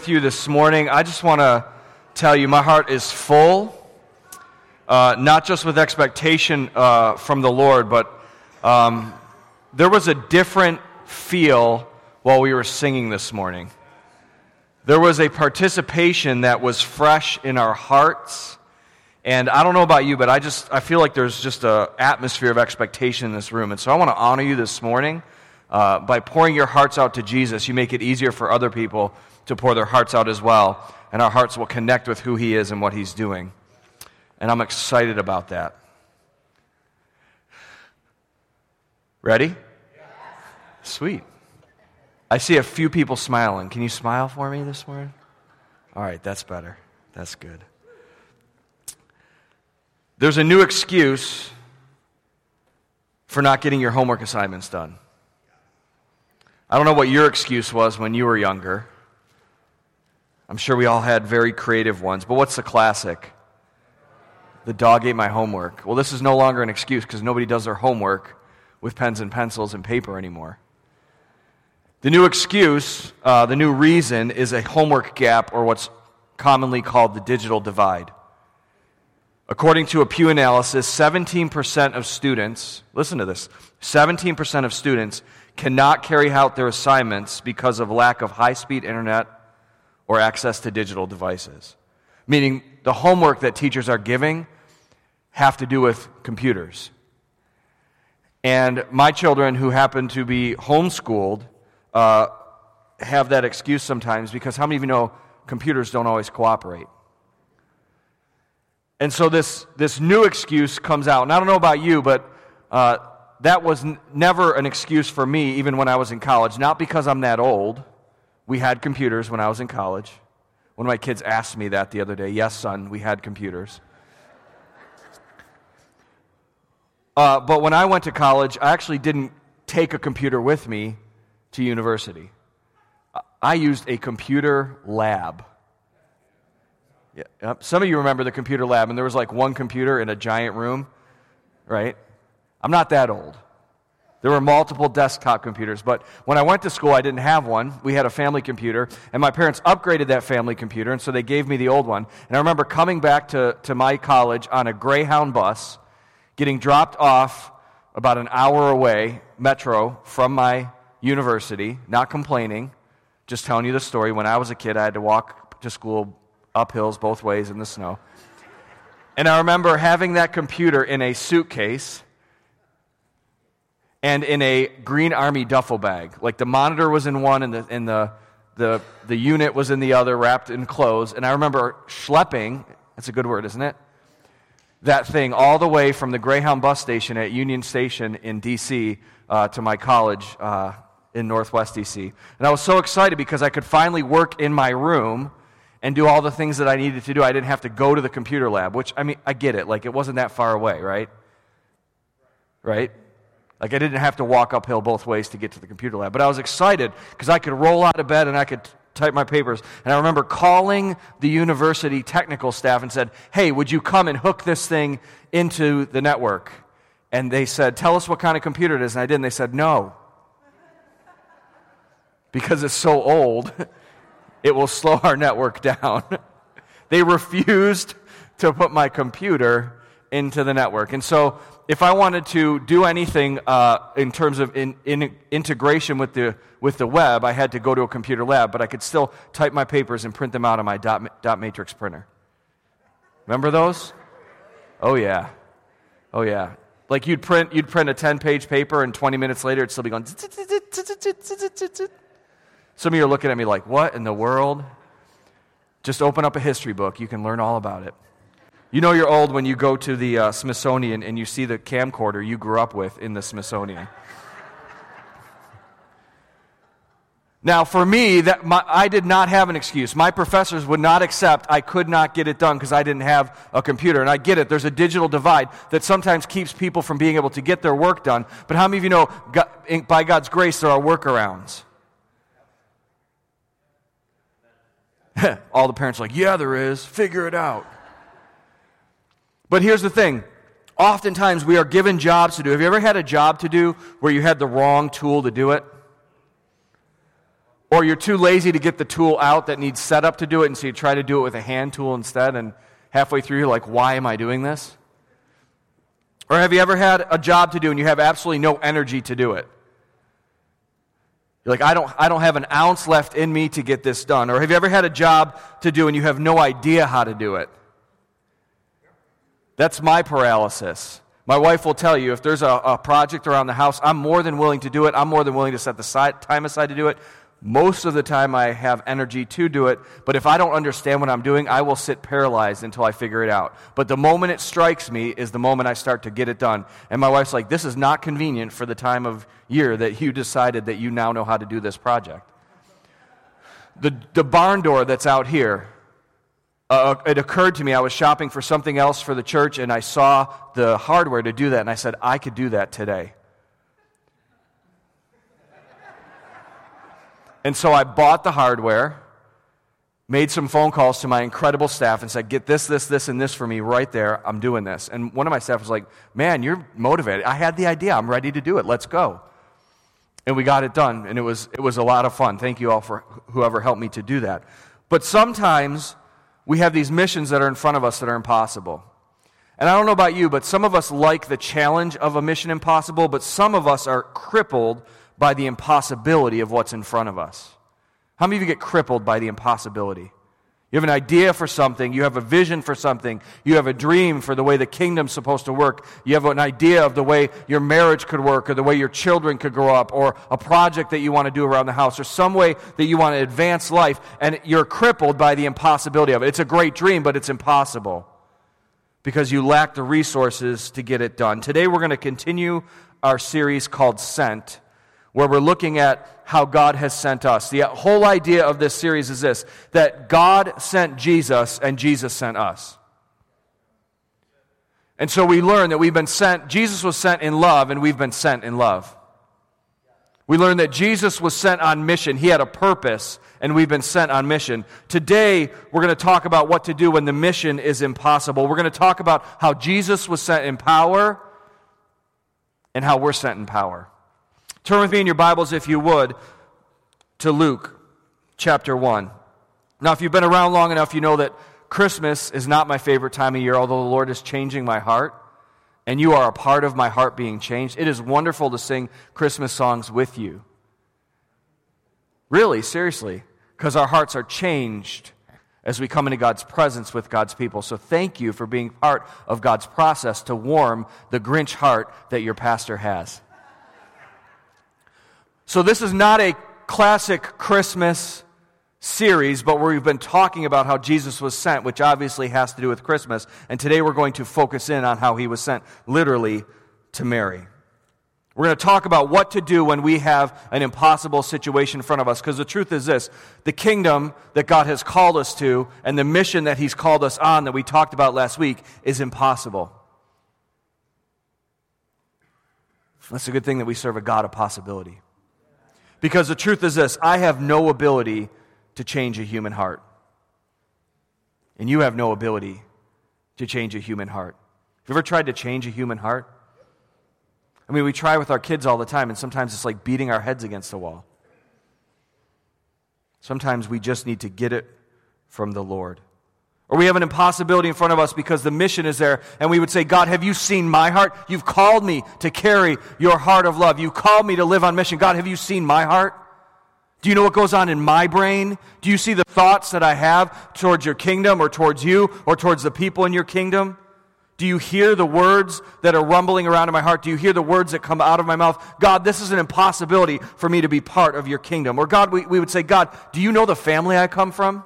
with you this morning. I just want to tell you my heart is full, uh, not just with expectation uh, from the Lord, but um, there was a different feel while we were singing this morning. There was a participation that was fresh in our hearts. And I don't know about you, but I just I feel like there's just an atmosphere of expectation in this room. And so I want to honor you this morning. Uh, by pouring your hearts out to Jesus, you make it easier for other people to pour their hearts out as well, and our hearts will connect with who He is and what He's doing. And I'm excited about that. Ready? Sweet. I see a few people smiling. Can you smile for me this morning? All right, that's better. That's good. There's a new excuse for not getting your homework assignments done. I don't know what your excuse was when you were younger. I'm sure we all had very creative ones, but what's the classic? The dog ate my homework. Well, this is no longer an excuse because nobody does their homework with pens and pencils and paper anymore. The new excuse, uh, the new reason, is a homework gap or what's commonly called the digital divide. According to a Pew analysis, 17% of students, listen to this, 17% of students cannot carry out their assignments because of lack of high speed internet or access to digital devices. Meaning, the homework that teachers are giving have to do with computers. And my children, who happen to be homeschooled, uh, have that excuse sometimes because how many of you know computers don't always cooperate? And so this, this new excuse comes out. And I don't know about you, but uh, that was n- never an excuse for me, even when I was in college. Not because I'm that old. We had computers when I was in college. One of my kids asked me that the other day. Yes, son, we had computers. Uh, but when I went to college, I actually didn't take a computer with me to university. I used a computer lab. Yeah. Some of you remember the computer lab, and there was like one computer in a giant room, right? I'm not that old. There were multiple desktop computers, but when I went to school, I didn't have one. We had a family computer, and my parents upgraded that family computer, and so they gave me the old one. And I remember coming back to, to my college on a Greyhound bus, getting dropped off about an hour away, metro, from my university, not complaining, just telling you the story. When I was a kid, I had to walk to school up hills both ways in the snow. And I remember having that computer in a suitcase and in a green army duffel bag. Like the monitor was in one and the, and the, the, the unit was in the other, wrapped in clothes. And I remember schlepping, that's a good word, isn't it? That thing all the way from the Greyhound bus station at Union Station in D.C. Uh, to my college uh, in Northwest DC. And I was so excited because I could finally work in my room and do all the things that I needed to do. I didn't have to go to the computer lab, which, I mean, I get it. Like, it wasn't that far away, right? Right? Like, I didn't have to walk uphill both ways to get to the computer lab. But I was excited because I could roll out of bed and I could type my papers. And I remember calling the university technical staff and said, Hey, would you come and hook this thing into the network? And they said, Tell us what kind of computer it is. And I did. And they said, No because it's so old, it will slow our network down. they refused to put my computer into the network. And so, if I wanted to do anything uh, in terms of in, in integration with the, with the web, I had to go to a computer lab, but I could still type my papers and print them out on my dot, dot matrix printer. Remember those? Oh, yeah. Oh, yeah. Like you'd print, you'd print a 10 page paper, and 20 minutes later, it'd still be going. Some of you are looking at me like, what in the world? Just open up a history book. You can learn all about it. You know you're old when you go to the uh, Smithsonian and you see the camcorder you grew up with in the Smithsonian. Now, for me, that my, I did not have an excuse. My professors would not accept I could not get it done because I didn't have a computer. And I get it. There's a digital divide that sometimes keeps people from being able to get their work done. But how many of you know, God, by God's grace, there are workarounds? All the parents are like, yeah, there is. Figure it out. But here's the thing. Oftentimes we are given jobs to do. Have you ever had a job to do where you had the wrong tool to do it? Or you're too lazy to get the tool out that needs setup to do it, and so you try to do it with a hand tool instead, and halfway through you're like, why am I doing this? Or have you ever had a job to do and you have absolutely no energy to do it? You're like, I don't, I don't have an ounce left in me to get this done. Or have you ever had a job to do and you have no idea how to do it? That's my paralysis. My wife will tell you if there's a, a project around the house, I'm more than willing to do it. I'm more than willing to set the side, time aside to do it. Most of the time, I have energy to do it, but if I don't understand what I'm doing, I will sit paralyzed until I figure it out. But the moment it strikes me is the moment I start to get it done. And my wife's like, This is not convenient for the time of year that you decided that you now know how to do this project. The, the barn door that's out here, uh, it occurred to me, I was shopping for something else for the church, and I saw the hardware to do that, and I said, I could do that today. And so I bought the hardware, made some phone calls to my incredible staff, and said, Get this, this, this, and this for me right there. I'm doing this. And one of my staff was like, Man, you're motivated. I had the idea. I'm ready to do it. Let's go. And we got it done, and it was, it was a lot of fun. Thank you all for whoever helped me to do that. But sometimes we have these missions that are in front of us that are impossible. And I don't know about you, but some of us like the challenge of a mission impossible, but some of us are crippled by the impossibility of what's in front of us? How many of you get crippled by the impossibility? You have an idea for something, you have a vision for something, you have a dream for the way the kingdom's supposed to work, you have an idea of the way your marriage could work, or the way your children could grow up, or a project that you want to do around the house, or some way that you want to advance life, and you're crippled by the impossibility of it. It's a great dream, but it's impossible because you lack the resources to get it done. Today we're going to continue our series called Sent where we're looking at how God has sent us. The whole idea of this series is this that God sent Jesus and Jesus sent us. And so we learn that we've been sent, Jesus was sent in love, and we've been sent in love. We learn that Jesus was sent on mission. He had a purpose, and we've been sent on mission. Today, we're going to talk about what to do when the mission is impossible. We're going to talk about how Jesus was sent in power and how we're sent in power. Turn with me in your Bibles, if you would, to Luke chapter 1. Now, if you've been around long enough, you know that Christmas is not my favorite time of year, although the Lord is changing my heart, and you are a part of my heart being changed. It is wonderful to sing Christmas songs with you. Really, seriously, because our hearts are changed as we come into God's presence with God's people. So thank you for being part of God's process to warm the Grinch heart that your pastor has. So, this is not a classic Christmas series, but we've been talking about how Jesus was sent, which obviously has to do with Christmas. And today we're going to focus in on how he was sent literally to Mary. We're going to talk about what to do when we have an impossible situation in front of us. Because the truth is this the kingdom that God has called us to and the mission that He's called us on that we talked about last week is impossible. That's a good thing that we serve a God of possibility. Because the truth is this I have no ability to change a human heart. And you have no ability to change a human heart. Have you ever tried to change a human heart? I mean, we try with our kids all the time, and sometimes it's like beating our heads against the wall. Sometimes we just need to get it from the Lord. Or we have an impossibility in front of us because the mission is there, and we would say, God, have you seen my heart? You've called me to carry your heart of love. You called me to live on mission. God, have you seen my heart? Do you know what goes on in my brain? Do you see the thoughts that I have towards your kingdom or towards you or towards the people in your kingdom? Do you hear the words that are rumbling around in my heart? Do you hear the words that come out of my mouth? God, this is an impossibility for me to be part of your kingdom. Or God, we, we would say, God, do you know the family I come from?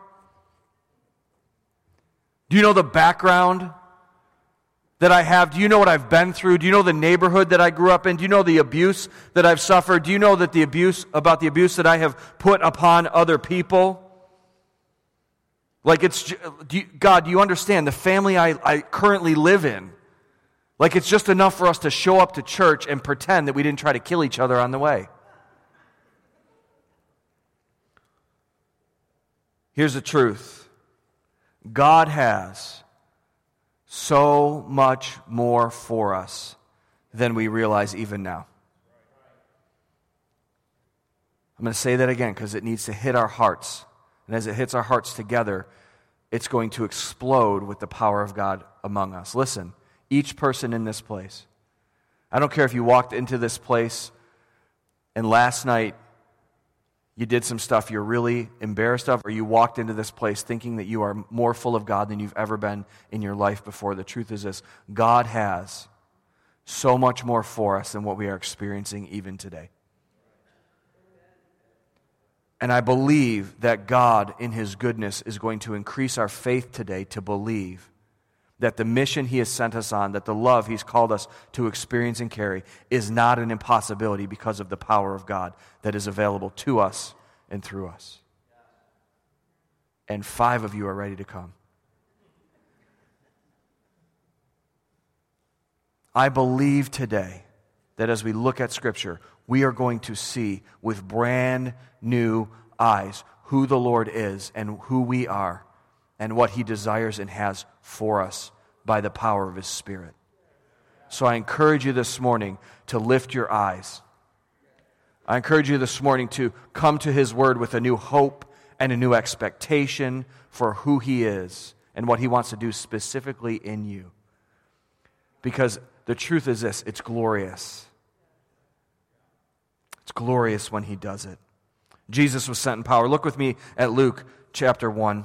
Do you know the background that I have? Do you know what I've been through? Do you know the neighborhood that I grew up in? Do you know the abuse that I've suffered? Do you know that the abuse about the abuse that I have put upon other people? Like it's do you, God, do you understand the family I, I currently live in? Like it's just enough for us to show up to church and pretend that we didn't try to kill each other on the way. Here's the truth. God has so much more for us than we realize even now. I'm going to say that again because it needs to hit our hearts. And as it hits our hearts together, it's going to explode with the power of God among us. Listen, each person in this place. I don't care if you walked into this place and last night you did some stuff you're really embarrassed of, or you walked into this place thinking that you are more full of God than you've ever been in your life before. The truth is this God has so much more for us than what we are experiencing even today. And I believe that God, in His goodness, is going to increase our faith today to believe that the mission He has sent us on, that the love He's called us to experience and carry, is not an impossibility because of the power of God that is available to us and through us. And five of you are ready to come. I believe today that as we look at Scripture, we are going to see with brand new eyes who the Lord is and who we are and what He desires and has for us by the power of His Spirit. So I encourage you this morning to lift your eyes. I encourage you this morning to come to His Word with a new hope and a new expectation for who He is and what He wants to do specifically in you. Because the truth is this it's glorious. It's glorious when He does it. Jesus was sent in power. Look with me at Luke chapter 1.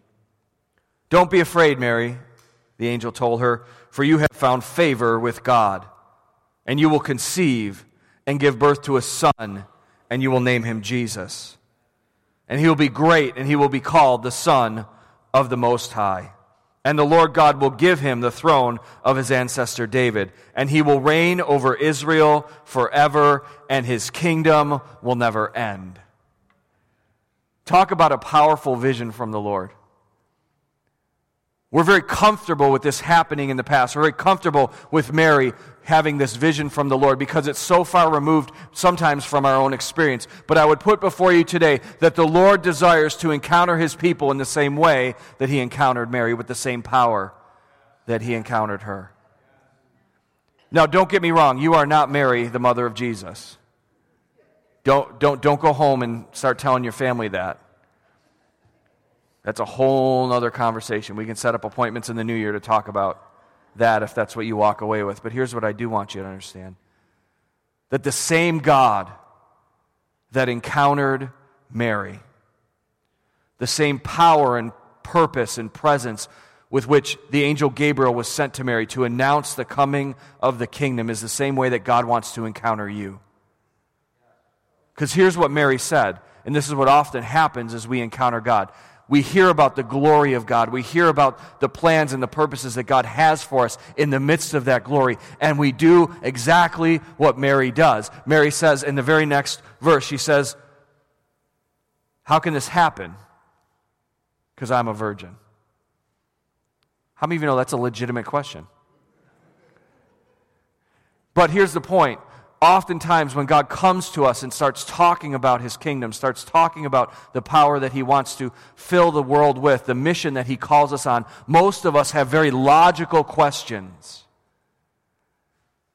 Don't be afraid, Mary, the angel told her, for you have found favor with God. And you will conceive and give birth to a son, and you will name him Jesus. And he will be great, and he will be called the Son of the Most High. And the Lord God will give him the throne of his ancestor David, and he will reign over Israel forever, and his kingdom will never end. Talk about a powerful vision from the Lord. We're very comfortable with this happening in the past. We're very comfortable with Mary having this vision from the Lord because it's so far removed sometimes from our own experience. But I would put before you today that the Lord desires to encounter his people in the same way that he encountered Mary with the same power that he encountered her. Now, don't get me wrong, you are not Mary, the mother of Jesus. Don't, don't, don't go home and start telling your family that. That's a whole other conversation. We can set up appointments in the new year to talk about that if that's what you walk away with. But here's what I do want you to understand that the same God that encountered Mary, the same power and purpose and presence with which the angel Gabriel was sent to Mary to announce the coming of the kingdom is the same way that God wants to encounter you. Because here's what Mary said, and this is what often happens as we encounter God we hear about the glory of God. We hear about the plans and the purposes that God has for us in the midst of that glory. And we do exactly what Mary does. Mary says in the very next verse, she says, How can this happen? Because I'm a virgin. How many of you know that's a legitimate question? But here's the point oftentimes when God comes to us and starts talking about his kingdom, starts talking about the power that he wants to fill the world with, the mission that he calls us on, most of us have very logical questions.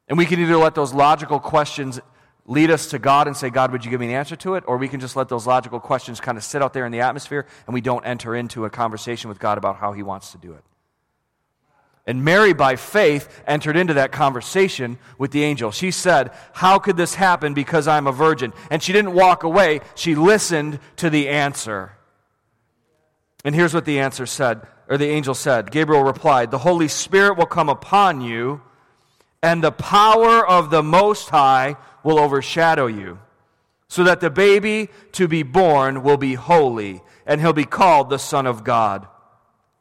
And we can either let those logical questions lead us to God and say, God, would you give me an answer to it? Or we can just let those logical questions kind of sit out there in the atmosphere and we don't enter into a conversation with God about how he wants to do it. And Mary, by faith, entered into that conversation with the angel. She said, How could this happen because I'm a virgin? And she didn't walk away, she listened to the answer. And here's what the answer said, or the angel said Gabriel replied, The Holy Spirit will come upon you, and the power of the Most High will overshadow you, so that the baby to be born will be holy, and he'll be called the Son of God.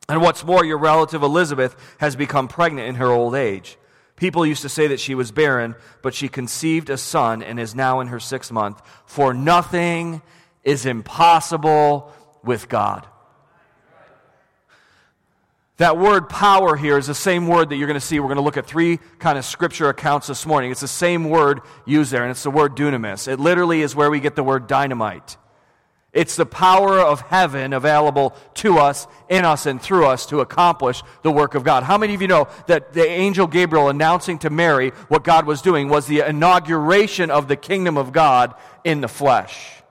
And what's more, your relative Elizabeth has become pregnant in her old age. People used to say that she was barren, but she conceived a son and is now in her sixth month. For nothing is impossible with God. That word power here is the same word that you're going to see. We're going to look at three kind of scripture accounts this morning. It's the same word used there, and it's the word dunamis. It literally is where we get the word dynamite. It's the power of heaven available to us, in us, and through us to accomplish the work of God. How many of you know that the angel Gabriel announcing to Mary what God was doing was the inauguration of the kingdom of God in the flesh?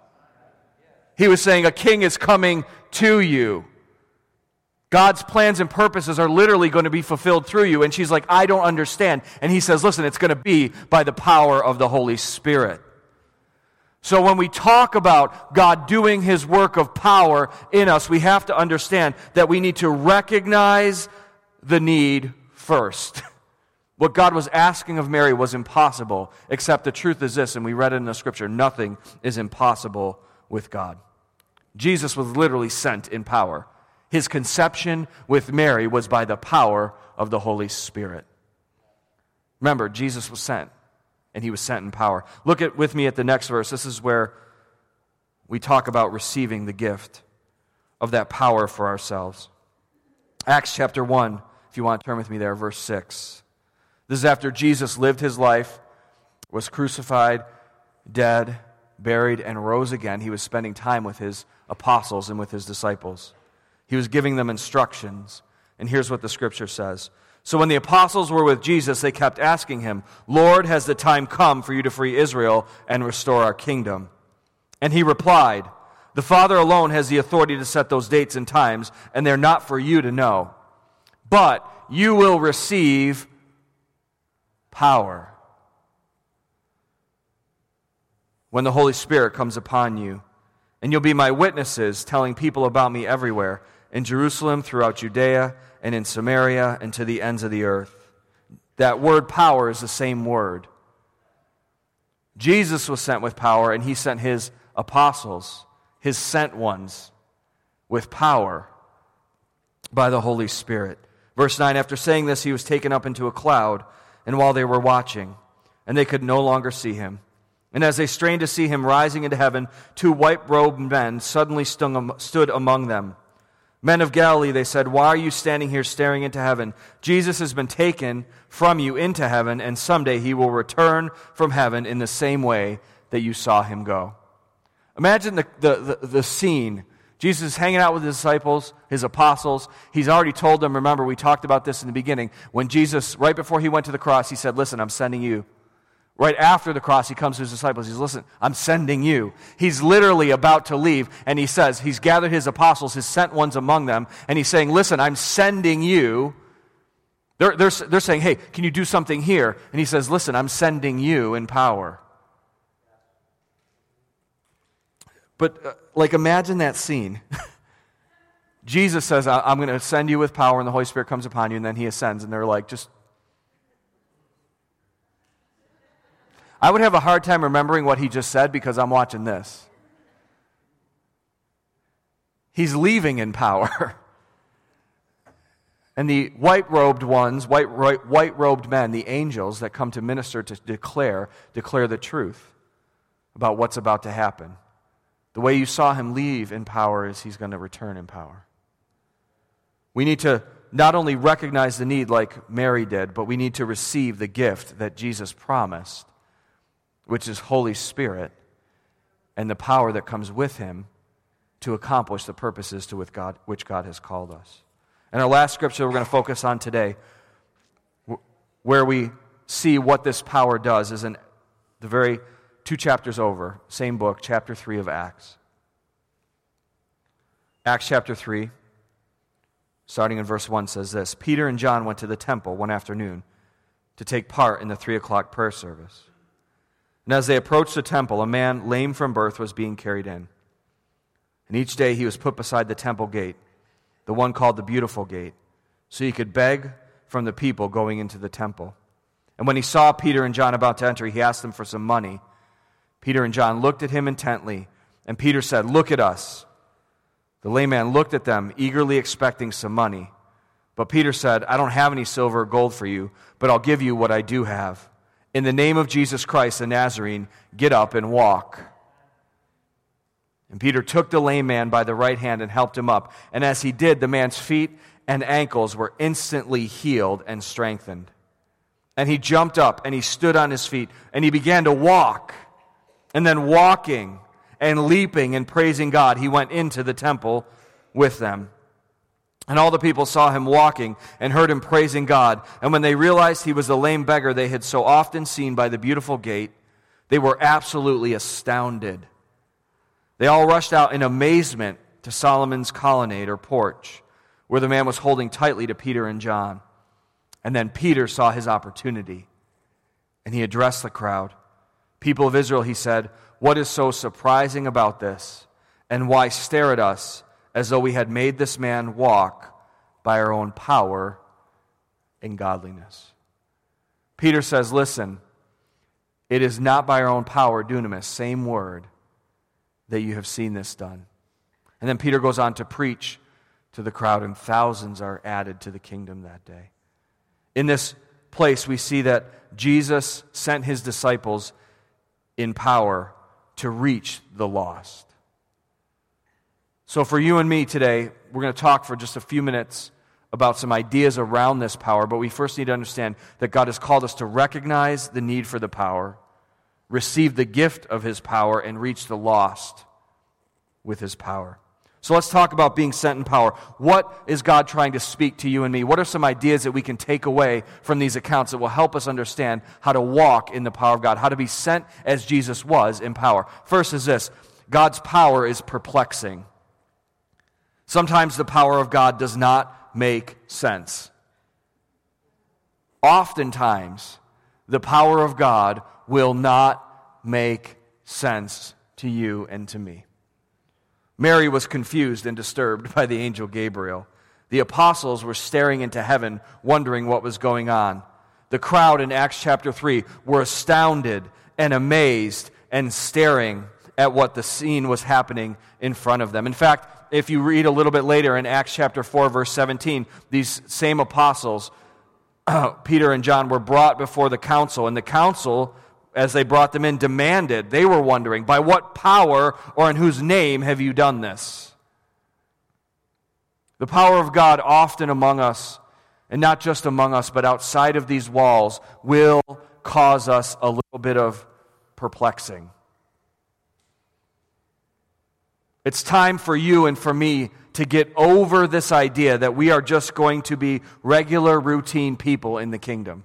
He was saying, A king is coming to you. God's plans and purposes are literally going to be fulfilled through you. And she's like, I don't understand. And he says, Listen, it's going to be by the power of the Holy Spirit. So when we talk about God doing his work of power in us, we have to understand that we need to recognize the need first. What God was asking of Mary was impossible, except the truth is this, and we read it in the scripture nothing is impossible with God. Jesus was literally sent in power. His conception with Mary was by the power of the Holy Spirit. Remember, Jesus was sent and he was sent in power. Look at with me at the next verse. This is where we talk about receiving the gift of that power for ourselves. Acts chapter 1, if you want to turn with me there, verse 6. This is after Jesus lived his life, was crucified, dead, buried, and rose again. He was spending time with his apostles and with his disciples. He was giving them instructions. And here's what the scripture says so when the apostles were with Jesus, they kept asking him, Lord, has the time come for you to free Israel and restore our kingdom? And he replied, The Father alone has the authority to set those dates and times, and they're not for you to know. But you will receive power when the Holy Spirit comes upon you. And you'll be my witnesses, telling people about me everywhere in Jerusalem, throughout Judea and in Samaria and to the ends of the earth. That word power is the same word. Jesus was sent with power, and he sent his apostles, his sent ones, with power by the Holy Spirit. Verse 9 After saying this, he was taken up into a cloud, and while they were watching, and they could no longer see him. And as they strained to see him rising into heaven, two white robed men suddenly stood among them. Men of Galilee, they said, why are you standing here staring into heaven? Jesus has been taken from you into heaven, and someday he will return from heaven in the same way that you saw him go. Imagine the, the, the, the scene. Jesus is hanging out with his disciples, his apostles. He's already told them, remember, we talked about this in the beginning. When Jesus, right before he went to the cross, he said, Listen, I'm sending you Right after the cross, he comes to his disciples. He says, Listen, I'm sending you. He's literally about to leave, and he says, He's gathered his apostles, his sent ones among them, and he's saying, Listen, I'm sending you. They're, they're, they're saying, Hey, can you do something here? And he says, Listen, I'm sending you in power. But, uh, like, imagine that scene. Jesus says, I'm going to send you with power, and the Holy Spirit comes upon you, and then he ascends, and they're like, Just I would have a hard time remembering what he just said because I'm watching this. He's leaving in power. and the white robed ones, white, white robed men, the angels that come to minister to declare, declare the truth about what's about to happen. The way you saw him leave in power is he's going to return in power. We need to not only recognize the need like Mary did, but we need to receive the gift that Jesus promised which is Holy Spirit, and the power that comes with him to accomplish the purposes to God, which God has called us. And our last scripture we're going to focus on today, where we see what this power does, is in the very two chapters over, same book, chapter 3 of Acts. Acts chapter 3, starting in verse 1, says this Peter and John went to the temple one afternoon to take part in the 3 o'clock prayer service. And as they approached the temple, a man lame from birth was being carried in. And each day he was put beside the temple gate, the one called the Beautiful Gate, so he could beg from the people going into the temple. And when he saw Peter and John about to enter, he asked them for some money. Peter and John looked at him intently, and Peter said, Look at us. The lame man looked at them, eagerly expecting some money. But Peter said, I don't have any silver or gold for you, but I'll give you what I do have. In the name of Jesus Christ the Nazarene, get up and walk. And Peter took the lame man by the right hand and helped him up. And as he did, the man's feet and ankles were instantly healed and strengthened. And he jumped up and he stood on his feet and he began to walk. And then walking and leaping and praising God, he went into the temple with them. And all the people saw him walking and heard him praising God. And when they realized he was the lame beggar they had so often seen by the beautiful gate, they were absolutely astounded. They all rushed out in amazement to Solomon's colonnade or porch, where the man was holding tightly to Peter and John. And then Peter saw his opportunity, and he addressed the crowd. People of Israel, he said, what is so surprising about this? And why stare at us as though we had made this man walk by our own power and godliness? Peter says, Listen, it is not by our own power, dunamis, same word, that you have seen this done. And then Peter goes on to preach to the crowd, and thousands are added to the kingdom that day. In this place, we see that Jesus sent his disciples in power to reach the lost. So, for you and me today, we're going to talk for just a few minutes about some ideas around this power, but we first need to understand that God has called us to recognize the need for the power, receive the gift of his power, and reach the lost with his power. So let's talk about being sent in power. What is God trying to speak to you and me? What are some ideas that we can take away from these accounts that will help us understand how to walk in the power of God, how to be sent as Jesus was in power? First is this God's power is perplexing. Sometimes the power of God does not make sense. Oftentimes, the power of God will not make sense to you and to me. Mary was confused and disturbed by the angel Gabriel. The apostles were staring into heaven, wondering what was going on. The crowd in Acts chapter 3 were astounded and amazed and staring at what the scene was happening in front of them. In fact, if you read a little bit later in Acts chapter 4, verse 17, these same apostles, Peter and John, were brought before the council, and the council as they brought them in, demanded, they were wondering, by what power or in whose name have you done this? The power of God, often among us, and not just among us, but outside of these walls, will cause us a little bit of perplexing. It's time for you and for me to get over this idea that we are just going to be regular, routine people in the kingdom.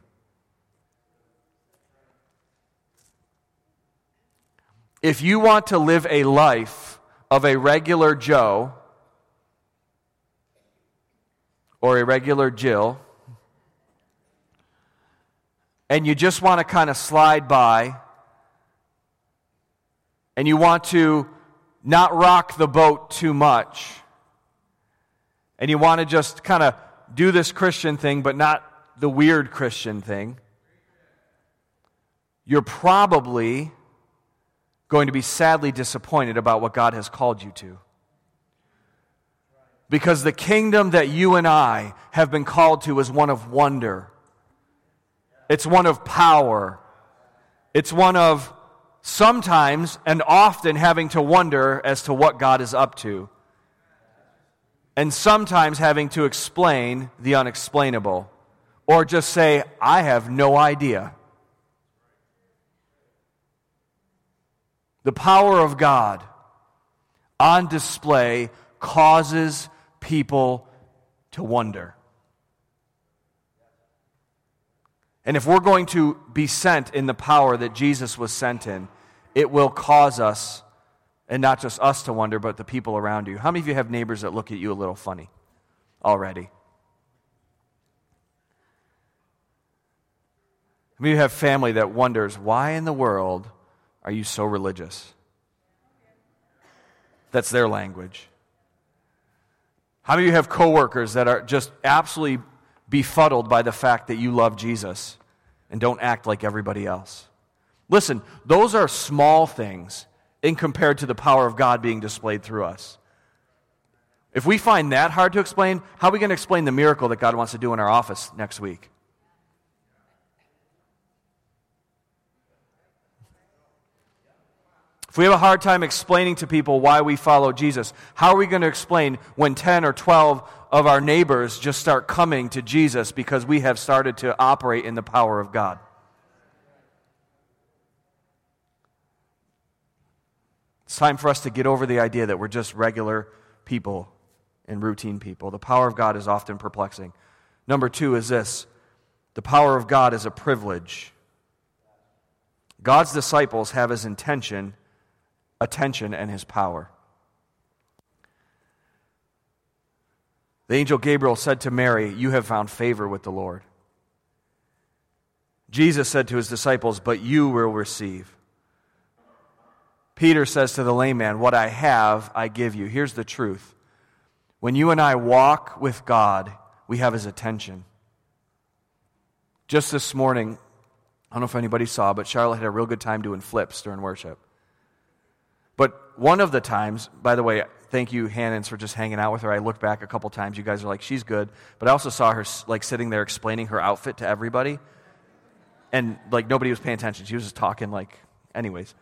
If you want to live a life of a regular Joe or a regular Jill, and you just want to kind of slide by, and you want to not rock the boat too much, and you want to just kind of do this Christian thing, but not the weird Christian thing, you're probably going to be sadly disappointed about what God has called you to. Because the kingdom that you and I have been called to is one of wonder. It's one of power. It's one of sometimes and often having to wonder as to what God is up to. And sometimes having to explain the unexplainable. Or just say, I have no idea. The power of God on display causes people to wonder. And if we're going to be sent in the power that Jesus was sent in, it will cause us, and not just us to wonder, but the people around you. How many of you have neighbors that look at you a little funny already? How many of you have family that wonders, why in the world are you so religious? That's their language. How many of you have coworkers that are just absolutely befuddled by the fact that you love Jesus and don't act like everybody else? Listen, those are small things in compared to the power of God being displayed through us. If we find that hard to explain, how are we going to explain the miracle that God wants to do in our office next week? If we have a hard time explaining to people why we follow Jesus, how are we going to explain when 10 or 12 of our neighbors just start coming to Jesus because we have started to operate in the power of God? It's time for us to get over the idea that we're just regular people and routine people. The power of God is often perplexing. Number two is this the power of God is a privilege. God's disciples have his intention attention and his power. The angel Gabriel said to Mary, You have found favor with the Lord. Jesus said to his disciples, But you will receive. Peter says to the lame man, What I have, I give you. Here's the truth. When you and I walk with God, we have his attention. Just this morning, I don't know if anybody saw, but Charlotte had a real good time doing flips during worship. One of the times, by the way, thank you, Hannons, for just hanging out with her. I looked back a couple times. You guys are like, she's good. But I also saw her like sitting there explaining her outfit to everybody. And like nobody was paying attention. She was just talking like, anyways.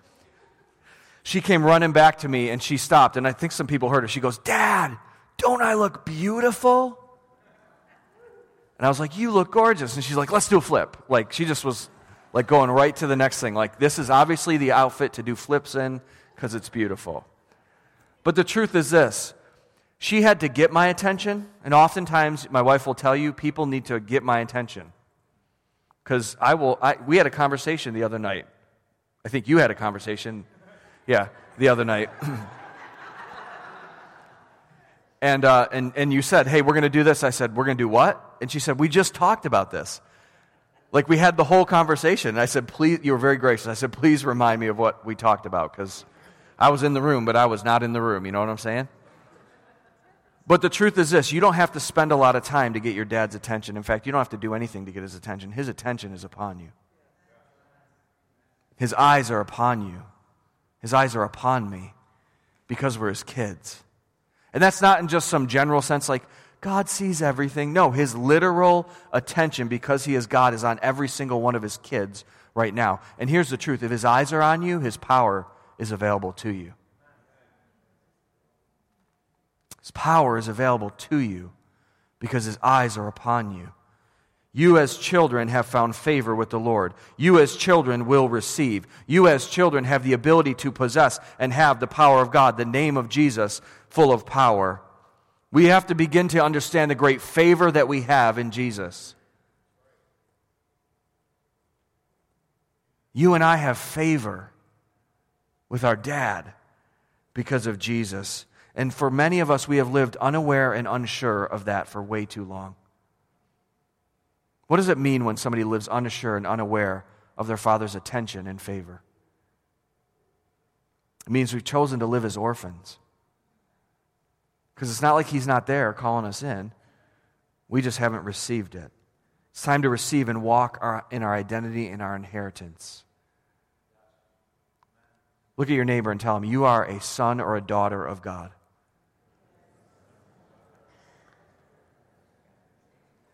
She came running back to me and she stopped. And I think some people heard her. She goes, Dad, don't I look beautiful? And I was like, You look gorgeous. And she's like, Let's do a flip. Like, she just was like going right to the next thing. Like, this is obviously the outfit to do flips in because it's beautiful. But the truth is this she had to get my attention, and oftentimes my wife will tell you people need to get my attention. Because I will, I, we had a conversation the other night. I think you had a conversation, yeah, the other night. and, uh, and, and you said, hey, we're going to do this. I said, we're going to do what? And she said, we just talked about this. Like we had the whole conversation. And I said, please, you were very gracious. I said, please remind me of what we talked about because I was in the room, but I was not in the room. You know what I'm saying? But the truth is this you don't have to spend a lot of time to get your dad's attention. In fact, you don't have to do anything to get his attention. His attention is upon you, his eyes are upon you, his eyes are upon me because we're his kids. And that's not in just some general sense like, God sees everything. No, his literal attention, because he is God, is on every single one of his kids right now. And here's the truth if his eyes are on you, his power is available to you. His power is available to you because his eyes are upon you. You, as children, have found favor with the Lord. You, as children, will receive. You, as children, have the ability to possess and have the power of God, the name of Jesus, full of power. We have to begin to understand the great favor that we have in Jesus. You and I have favor with our dad because of Jesus. And for many of us, we have lived unaware and unsure of that for way too long. What does it mean when somebody lives unsure and unaware of their father's attention and favor? It means we've chosen to live as orphans. Because it's not like he's not there calling us in, we just haven't received it. It's time to receive and walk our, in our identity and our inheritance. Look at your neighbor and tell him, You are a son or a daughter of God.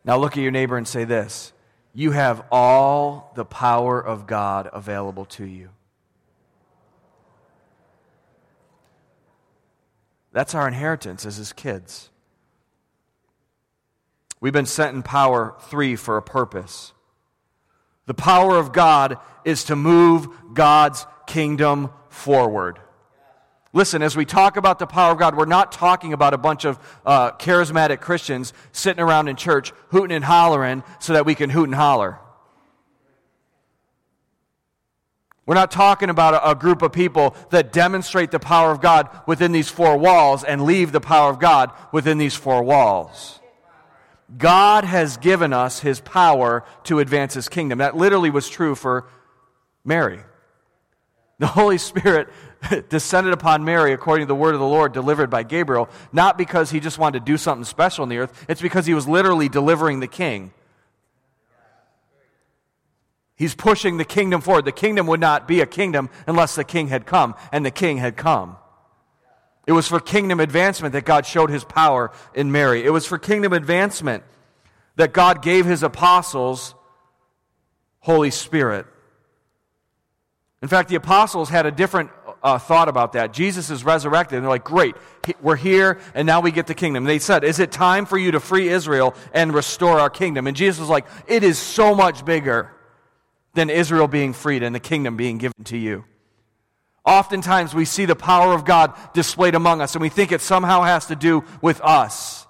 Now look at your neighbor and say this You have all the power of God available to you. That's our inheritance as his kids. We've been sent in power three for a purpose. The power of God is to move God's kingdom forward. Listen, as we talk about the power of God, we're not talking about a bunch of uh, charismatic Christians sitting around in church hooting and hollering so that we can hoot and holler. We're not talking about a, a group of people that demonstrate the power of God within these four walls and leave the power of God within these four walls. God has given us his power to advance his kingdom. That literally was true for Mary. The Holy Spirit descended upon Mary according to the word of the Lord delivered by Gabriel, not because he just wanted to do something special on the earth, it's because he was literally delivering the king. He's pushing the kingdom forward. The kingdom would not be a kingdom unless the king had come, and the king had come. It was for kingdom advancement that God showed his power in Mary. It was for kingdom advancement that God gave his apostles Holy Spirit. In fact, the apostles had a different uh, thought about that. Jesus is resurrected, and they're like, Great, we're here, and now we get the kingdom. they said, Is it time for you to free Israel and restore our kingdom? And Jesus was like, It is so much bigger than Israel being freed and the kingdom being given to you. Oftentimes we see the power of God displayed among us, and we think it somehow has to do with us.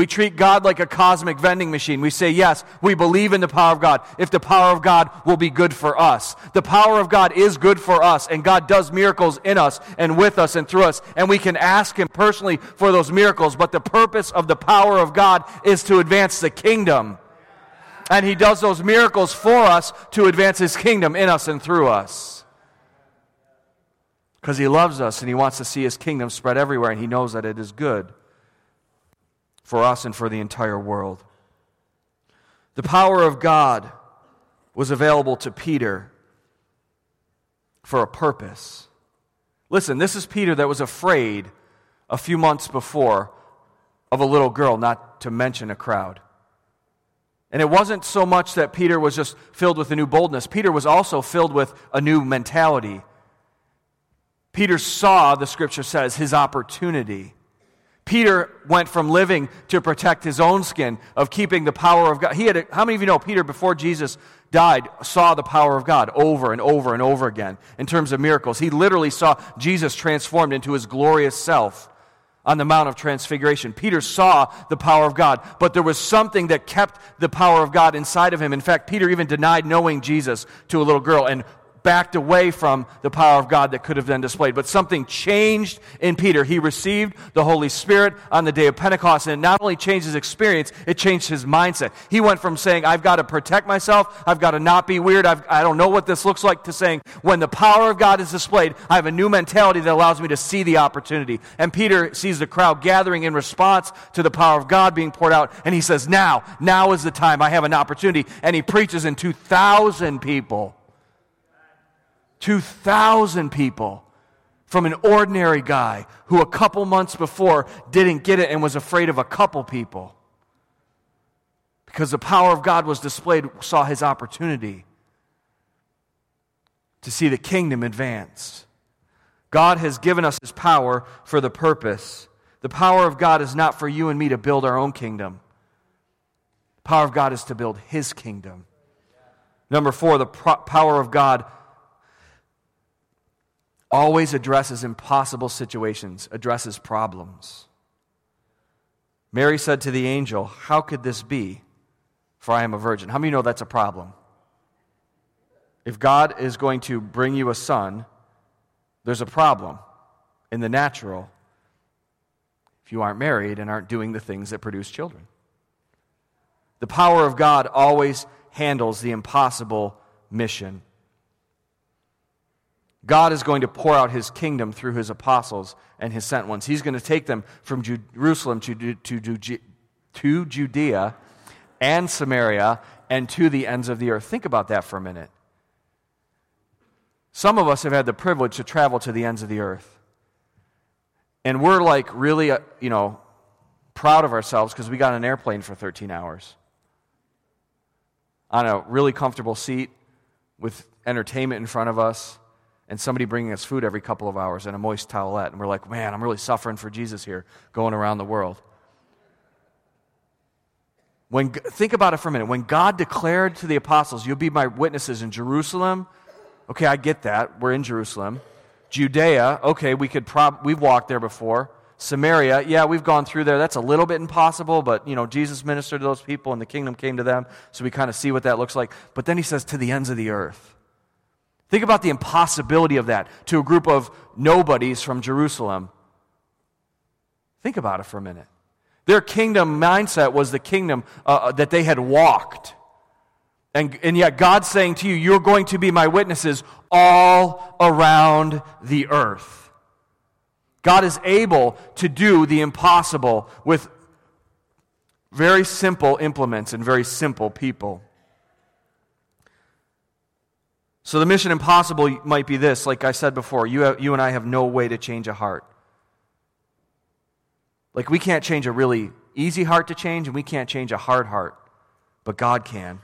We treat God like a cosmic vending machine. We say, yes, we believe in the power of God. If the power of God will be good for us. The power of God is good for us, and God does miracles in us and with us and through us. And we can ask Him personally for those miracles, but the purpose of the power of God is to advance the kingdom. And He does those miracles for us to advance His kingdom in us and through us. Because He loves us and He wants to see His kingdom spread everywhere, and He knows that it is good for us and for the entire world. The power of God was available to Peter for a purpose. Listen, this is Peter that was afraid a few months before of a little girl, not to mention a crowd. And it wasn't so much that Peter was just filled with a new boldness, Peter was also filled with a new mentality. Peter saw, the scripture says, his opportunity. Peter went from living to protect his own skin, of keeping the power of God. He had a, how many of you know Peter, before Jesus died, saw the power of God over and over and over again in terms of miracles? He literally saw Jesus transformed into his glorious self on the Mount of Transfiguration. Peter saw the power of God, but there was something that kept the power of God inside of him. In fact, Peter even denied knowing Jesus to a little girl and backed away from the power of God that could have been displayed. But something changed in Peter. He received the Holy Spirit on the day of Pentecost, and it not only changed his experience, it changed his mindset. He went from saying, I've got to protect myself, I've got to not be weird, I've, I do not know what this looks like, to saying, when the power of God is displayed, I have a new mentality that allows me to see the opportunity. And Peter sees the crowd gathering in response to the power of God being poured out, and he says, Now, now is the time. I have an opportunity. And he preaches in 2,000 people 2,000 people from an ordinary guy who a couple months before didn't get it and was afraid of a couple people. Because the power of God was displayed, saw his opportunity to see the kingdom advance. God has given us his power for the purpose. The power of God is not for you and me to build our own kingdom. The power of God is to build his kingdom. Number four, the pro- power of God always addresses impossible situations, addresses problems. Mary said to the angel, How could this be? For I am a virgin. How many know that's a problem? If God is going to bring you a son, there's a problem in the natural if you aren't married and aren't doing the things that produce children. The power of God always handles the impossible mission. God is going to pour out his kingdom through his apostles and his sent ones. He's going to take them from Jerusalem to, to, to, Judea and Samaria and to the ends of the earth. Think about that for a minute. Some of us have had the privilege to travel to the ends of the earth. And we're like really, uh, you know, proud of ourselves because we got an airplane for 13 hours on a really comfortable seat with entertainment in front of us and somebody bringing us food every couple of hours and a moist towelette. And we're like, man, I'm really suffering for Jesus here, going around the world. When, think about it for a minute. When God declared to the apostles, You'll be my witnesses in Jerusalem, okay, I get that. We're in Jerusalem. Judea, okay, we could prob- we've walked there before. Samaria, yeah, we've gone through there. That's a little bit impossible, but you know, Jesus ministered to those people and the kingdom came to them, so we kind of see what that looks like. But then he says to the ends of the earth. Think about the impossibility of that to a group of nobodies from Jerusalem. Think about it for a minute. Their kingdom mindset was the kingdom uh, uh, that they had walked. And, and yet, God's saying to you, You're going to be my witnesses all around the earth. God is able to do the impossible with very simple implements and very simple people. So the mission impossible might be this, like I said before, you, have, you and I have no way to change a heart. Like, we can't change a really easy heart to change, and we can't change a hard heart, but God can.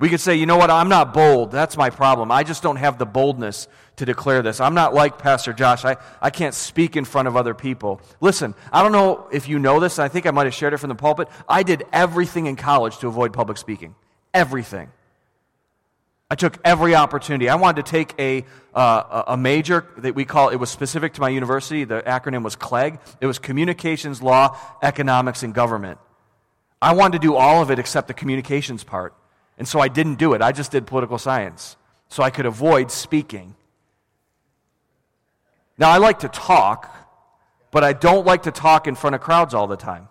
We could say, you know what, I'm not bold. That's my problem. I just don't have the boldness to declare this. I'm not like Pastor Josh. I, I can't speak in front of other people. Listen, I don't know if you know this. I think I might have shared it from the pulpit. I did everything in college to avoid public speaking. Everything. I took every opportunity. I wanted to take a, uh, a major that we call, it was specific to my university. The acronym was CLEG. It was Communications, Law, Economics, and Government. I wanted to do all of it except the communications part. And so I didn't do it. I just did political science. So I could avoid speaking. Now, I like to talk, but I don't like to talk in front of crowds all the time.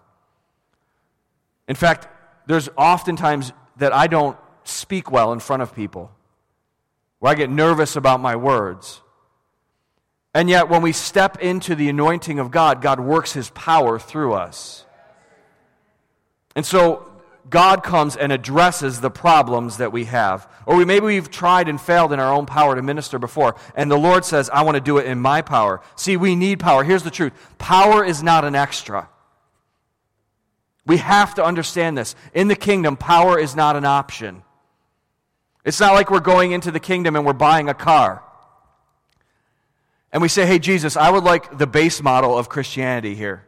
In fact, there's oftentimes that I don't speak well in front of people, where I get nervous about my words. And yet, when we step into the anointing of God, God works his power through us. And so, God comes and addresses the problems that we have. Or we, maybe we've tried and failed in our own power to minister before, and the Lord says, I want to do it in my power. See, we need power. Here's the truth power is not an extra. We have to understand this. In the kingdom, power is not an option. It's not like we're going into the kingdom and we're buying a car. And we say, hey, Jesus, I would like the base model of Christianity here.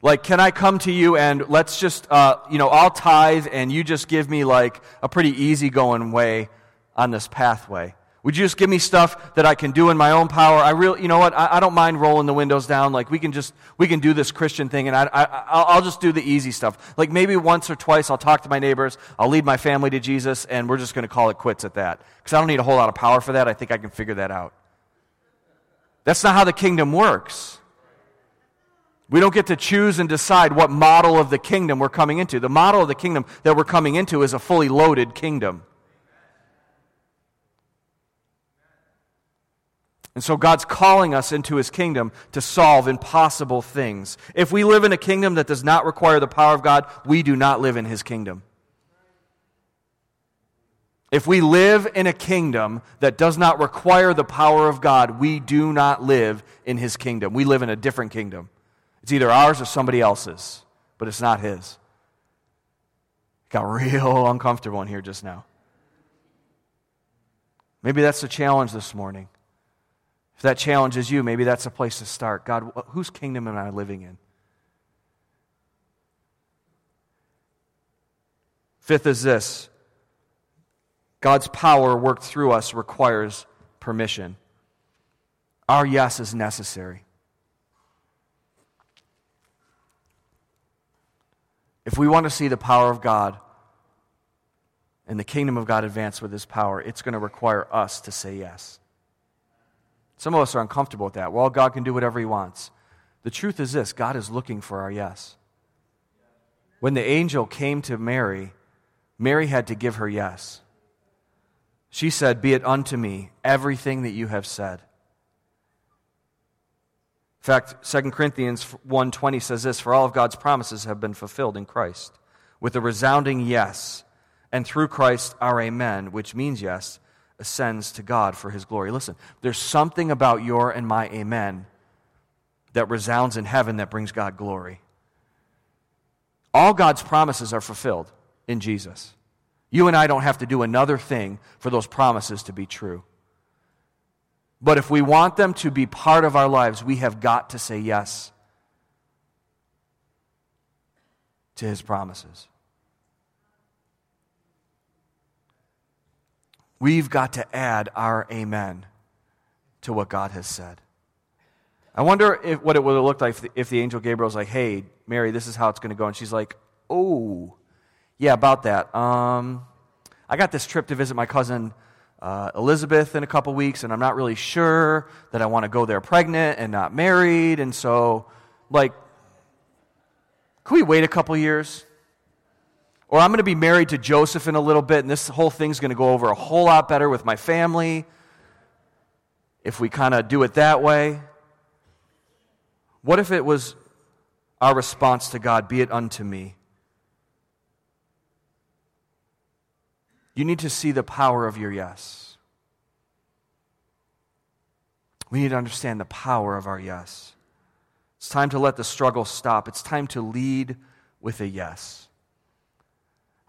Like, can I come to you and let's just, uh, you know, I'll tithe and you just give me like a pretty easygoing way on this pathway? Would you just give me stuff that I can do in my own power? I really, you know what? I, I don't mind rolling the windows down. Like we can just, we can do this Christian thing, and I, I, I'll just do the easy stuff. Like maybe once or twice, I'll talk to my neighbors, I'll lead my family to Jesus, and we're just going to call it quits at that. Because I don't need a whole lot of power for that. I think I can figure that out. That's not how the kingdom works. We don't get to choose and decide what model of the kingdom we're coming into. The model of the kingdom that we're coming into is a fully loaded kingdom. And so God's calling us into his kingdom to solve impossible things. If we live in a kingdom that does not require the power of God, we do not live in his kingdom. If we live in a kingdom that does not require the power of God, we do not live in his kingdom. We live in a different kingdom. It's either ours or somebody else's, but it's not his. Got real uncomfortable in here just now. Maybe that's the challenge this morning. If that challenges you, maybe that's a place to start. God, whose kingdom am I living in? Fifth is this God's power worked through us requires permission. Our yes is necessary. If we want to see the power of God and the kingdom of God advance with his power, it's going to require us to say yes. Some of us are uncomfortable with that. Well, God can do whatever He wants. The truth is this God is looking for our yes. When the angel came to Mary, Mary had to give her yes. She said, Be it unto me everything that you have said. In fact, 2 Corinthians 1:20 says this, for all of God's promises have been fulfilled in Christ with a resounding yes, and through Christ our amen, which means yes, ascends to God for his glory. Listen, there's something about your and my amen that resounds in heaven that brings God glory. All God's promises are fulfilled in Jesus. You and I don't have to do another thing for those promises to be true. But if we want them to be part of our lives, we have got to say yes to his promises. We've got to add our amen to what God has said. I wonder if, what it would have looked like if the, if the angel Gabriel was like, hey, Mary, this is how it's going to go. And she's like, oh, yeah, about that. Um, I got this trip to visit my cousin uh, Elizabeth in a couple weeks, and I'm not really sure that I want to go there pregnant and not married. And so, like, could we wait a couple years? Or I'm going to be married to Joseph in a little bit, and this whole thing's going to go over a whole lot better with my family if we kind of do it that way. What if it was our response to God, be it unto me? You need to see the power of your yes. We need to understand the power of our yes. It's time to let the struggle stop. It's time to lead with a yes.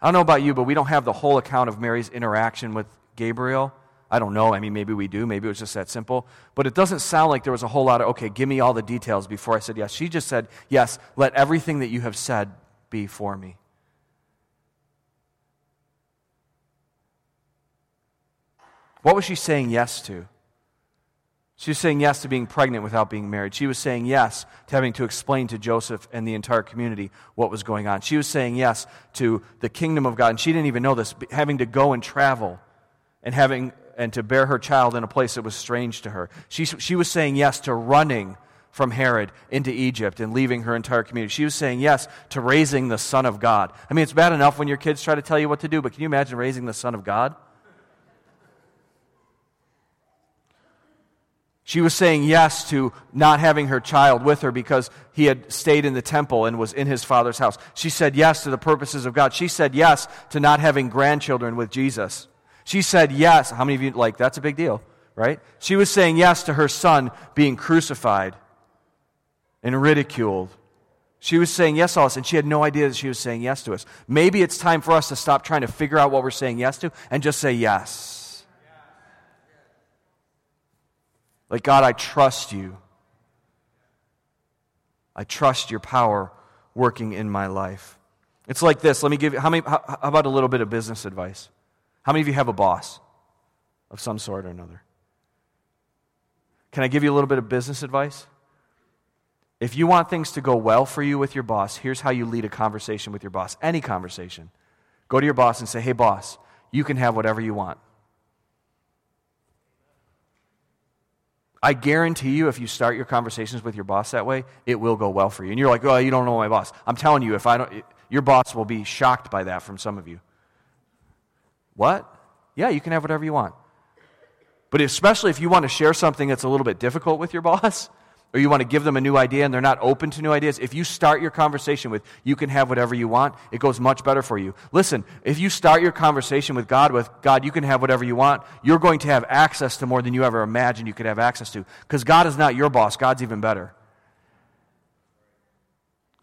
I don't know about you, but we don't have the whole account of Mary's interaction with Gabriel. I don't know. I mean, maybe we do. Maybe it was just that simple. But it doesn't sound like there was a whole lot of, okay, give me all the details before I said yes. She just said, yes, let everything that you have said be for me. What was she saying yes to? She was saying yes to being pregnant without being married. She was saying yes to having to explain to Joseph and the entire community what was going on. She was saying yes to the kingdom of God. And she didn't even know this, having to go and travel and having and to bear her child in a place that was strange to her. She, she was saying yes to running from Herod into Egypt and leaving her entire community. She was saying yes to raising the Son of God. I mean, it's bad enough when your kids try to tell you what to do, but can you imagine raising the Son of God? She was saying yes to not having her child with her because he had stayed in the temple and was in his father's house. She said yes to the purposes of God. She said yes to not having grandchildren with Jesus. She said yes. How many of you, like, that's a big deal, right? She was saying yes to her son being crucified and ridiculed. She was saying yes to us, and she had no idea that she was saying yes to us. Maybe it's time for us to stop trying to figure out what we're saying yes to and just say yes. Like, God, I trust you. I trust your power working in my life. It's like this. Let me give you, how, many, how, how about a little bit of business advice? How many of you have a boss of some sort or another? Can I give you a little bit of business advice? If you want things to go well for you with your boss, here's how you lead a conversation with your boss. Any conversation. Go to your boss and say, hey, boss, you can have whatever you want. I guarantee you, if you start your conversations with your boss that way, it will go well for you. And you're like, oh, you don't know my boss. I'm telling you, if I don't, your boss will be shocked by that from some of you. What? Yeah, you can have whatever you want. But especially if you want to share something that's a little bit difficult with your boss, or you want to give them a new idea and they're not open to new ideas, if you start your conversation with, you can have whatever you want, it goes much better for you. Listen, if you start your conversation with God with, God, you can have whatever you want, you're going to have access to more than you ever imagined you could have access to. Because God is not your boss, God's even better.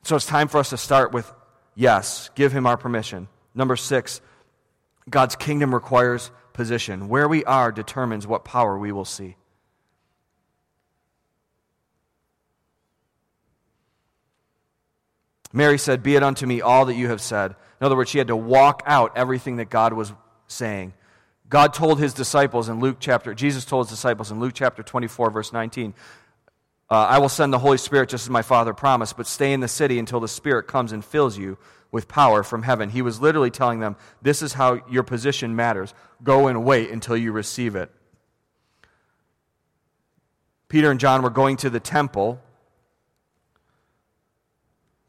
So it's time for us to start with yes, give Him our permission. Number six, God's kingdom requires position. Where we are determines what power we will see. Mary said, Be it unto me all that you have said. In other words, she had to walk out everything that God was saying. God told his disciples in Luke chapter, Jesus told his disciples in Luke chapter 24, verse 19, uh, I will send the Holy Spirit just as my Father promised, but stay in the city until the Spirit comes and fills you with power from heaven. He was literally telling them, This is how your position matters. Go and wait until you receive it. Peter and John were going to the temple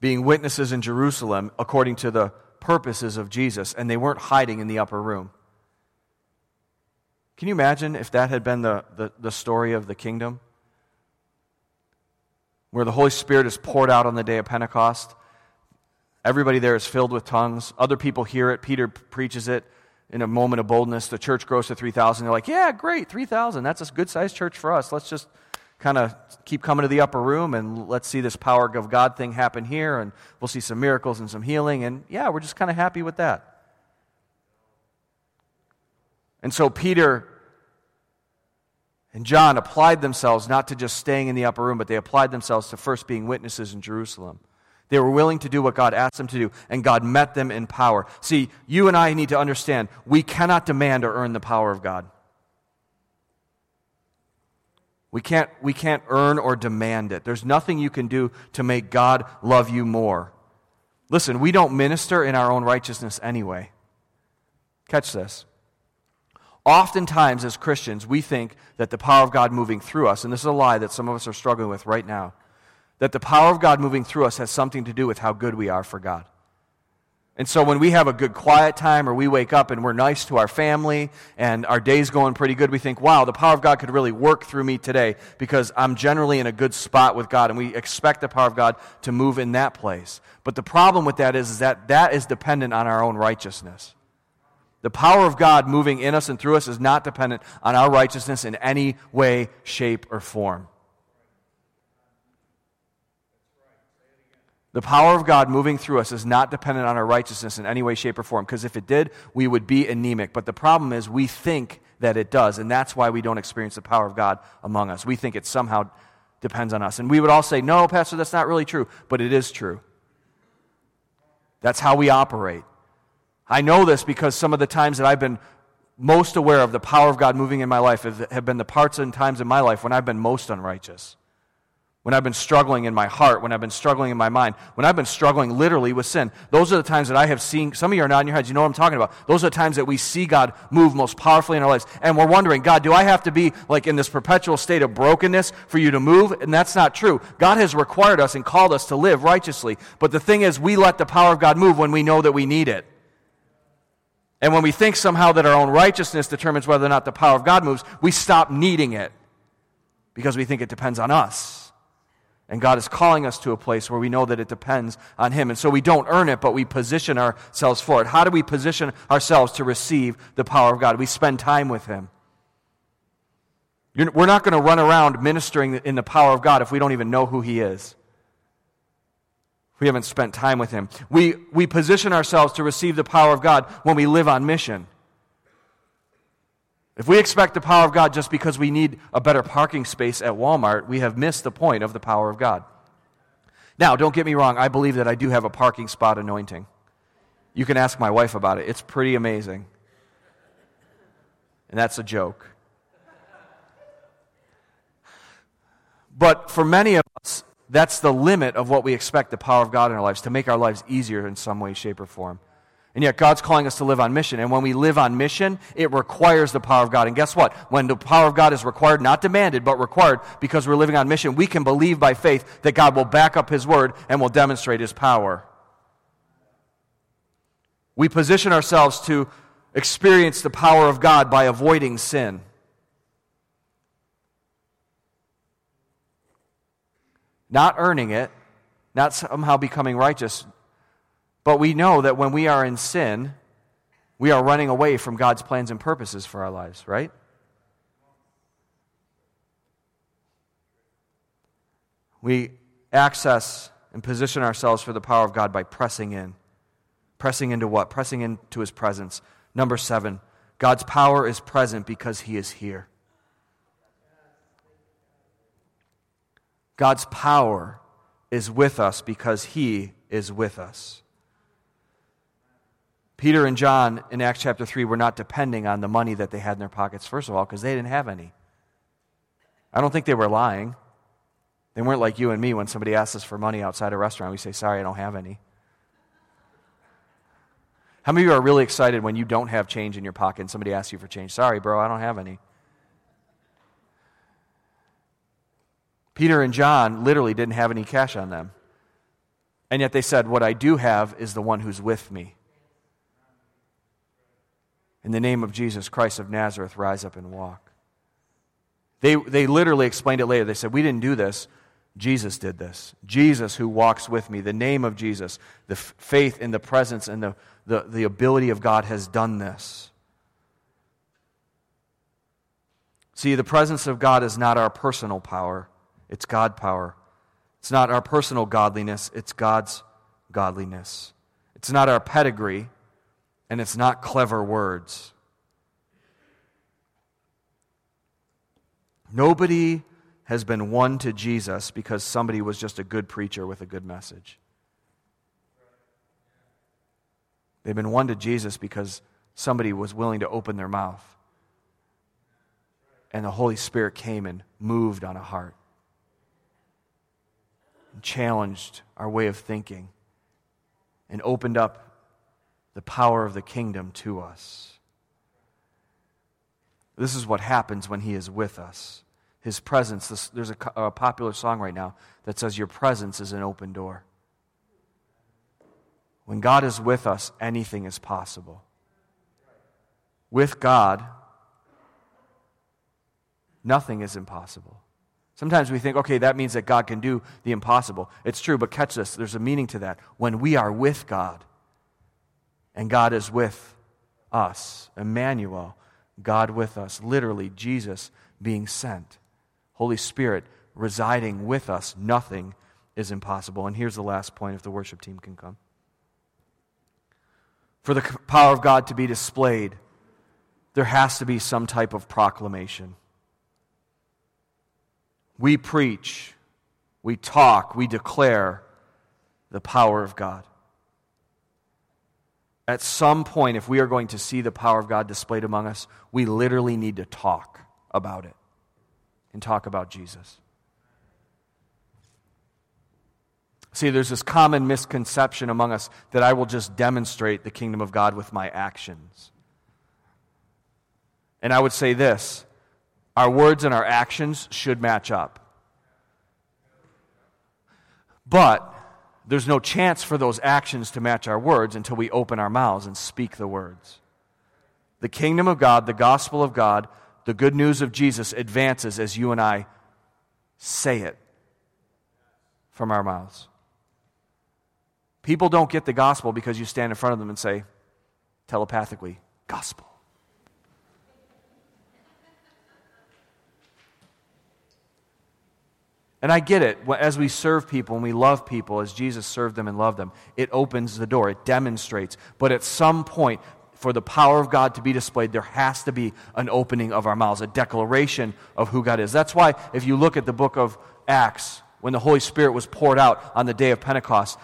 being witnesses in Jerusalem according to the purposes of Jesus, and they weren't hiding in the upper room. Can you imagine if that had been the, the, the, story of the kingdom? Where the Holy Spirit is poured out on the day of Pentecost. Everybody there is filled with tongues. Other people hear it. Peter preaches it in a moment of boldness. The church grows to 3,000. They're like, yeah, great, 3,000. That's a good sized church for us. Let's just kind of keep coming to the upper room and let's see this power of God thing happen here, and we'll see some miracles and some healing. And yeah, we're just kind of happy with that. And so Peter and John applied themselves not to just staying in the upper room, but they applied themselves to first being witnesses in Jerusalem. They were willing to do what God asked them to do, and God met them in power. See, you and I need to understand we cannot demand or earn the power of God. We can't, we can't earn or demand it. There's nothing you can do to make God love you more. Listen, we don't minister in our own righteousness anyway. Catch this. Oftentimes, as Christians, we think that the power of God moving through us, and this is a lie that some of us are struggling with right now, that the power of God moving through us has something to do with how good we are for God. And so when we have a good quiet time or we wake up and we're nice to our family and our day's going pretty good, we think, wow, the power of God could really work through me today because I'm generally in a good spot with God. And we expect the power of God to move in that place. But the problem with that is, is that that is dependent on our own righteousness. The power of God moving in us and through us is not dependent on our righteousness in any way, shape, or form. The power of God moving through us is not dependent on our righteousness in any way, shape, or form, because if it did, we would be anemic. But the problem is we think that it does, and that's why we don't experience the power of God among us. We think it somehow depends on us. And we would all say, no, Pastor, that's not really true, but it is true. That's how we operate. I know this because some of the times that I've been most aware of the power of God moving in my life have been the parts and times in my life when I've been most unrighteous when I've been struggling in my heart, when I've been struggling in my mind, when I've been struggling literally with sin. Those are the times that I have seen, some of you are nodding your heads, you know what I'm talking about. Those are the times that we see God move most powerfully in our lives. And we're wondering, God, do I have to be like in this perpetual state of brokenness for you to move? And that's not true. God has required us and called us to live righteously. But the thing is, we let the power of God move when we know that we need it. And when we think somehow that our own righteousness determines whether or not the power of God moves, we stop needing it because we think it depends on us. And God is calling us to a place where we know that it depends on Him. And so we don't earn it, but we position ourselves for it. How do we position ourselves to receive the power of God? We spend time with Him. we're not going to run around ministering in the power of God if we don't even know who He is. We haven't spent time with Him. We, we position ourselves to receive the power of God when we live on mission. If we expect the power of God just because we need a better parking space at Walmart, we have missed the point of the power of God. Now, don't get me wrong, I believe that I do have a parking spot anointing. You can ask my wife about it, it's pretty amazing. And that's a joke. But for many of us, that's the limit of what we expect the power of God in our lives to make our lives easier in some way, shape, or form. And yet, God's calling us to live on mission. And when we live on mission, it requires the power of God. And guess what? When the power of God is required, not demanded, but required because we're living on mission, we can believe by faith that God will back up His word and will demonstrate His power. We position ourselves to experience the power of God by avoiding sin. Not earning it, not somehow becoming righteous, but we know that when we are in sin, we are running away from God's plans and purposes for our lives, right? We access and position ourselves for the power of God by pressing in. Pressing into what? Pressing into His presence. Number seven, God's power is present because He is here. God's power is with us because He is with us. Peter and John in Acts chapter 3 were not depending on the money that they had in their pockets, first of all, because they didn't have any. I don't think they were lying. They weren't like you and me when somebody asks us for money outside a restaurant. We say, Sorry, I don't have any. How many of you are really excited when you don't have change in your pocket and somebody asks you for change? Sorry, bro, I don't have any. Peter and John literally didn't have any cash on them. And yet they said, What I do have is the one who's with me. In the name of Jesus Christ of Nazareth, rise up and walk. They, they literally explained it later. They said, We didn't do this. Jesus did this. Jesus who walks with me, the name of Jesus, the f- faith in the presence and the, the, the ability of God has done this. See, the presence of God is not our personal power, it's God power. It's not our personal godliness, it's God's godliness. It's not our pedigree, and it's not clever words. Nobody has been won to Jesus because somebody was just a good preacher with a good message. They've been won to Jesus because somebody was willing to open their mouth. And the Holy Spirit came and moved on a heart and challenged our way of thinking and opened up the power of the kingdom to us. This is what happens when He is with us. His presence, this, there's a, a popular song right now that says, Your presence is an open door. When God is with us, anything is possible. With God, nothing is impossible. Sometimes we think, okay, that means that God can do the impossible. It's true, but catch this there's a meaning to that. When we are with God, and God is with us. Emmanuel, God with us. Literally, Jesus being sent. Holy Spirit residing with us. Nothing is impossible. And here's the last point if the worship team can come. For the power of God to be displayed, there has to be some type of proclamation. We preach, we talk, we declare the power of God. At some point, if we are going to see the power of God displayed among us, we literally need to talk about it and talk about Jesus. See, there's this common misconception among us that I will just demonstrate the kingdom of God with my actions. And I would say this our words and our actions should match up. But there's no chance for those actions to match our words until we open our mouths and speak the words. The kingdom of God, the gospel of God, the good news of Jesus advances as you and I say it from our mouths. People don't get the gospel because you stand in front of them and say telepathically, gospel. And I get it. As we serve people and we love people as Jesus served them and loved them, it opens the door, it demonstrates. But at some point, for the power of God to be displayed, there has to be an opening of our mouths, a declaration of who God is. That's why, if you look at the book of Acts, when the Holy Spirit was poured out on the day of Pentecost,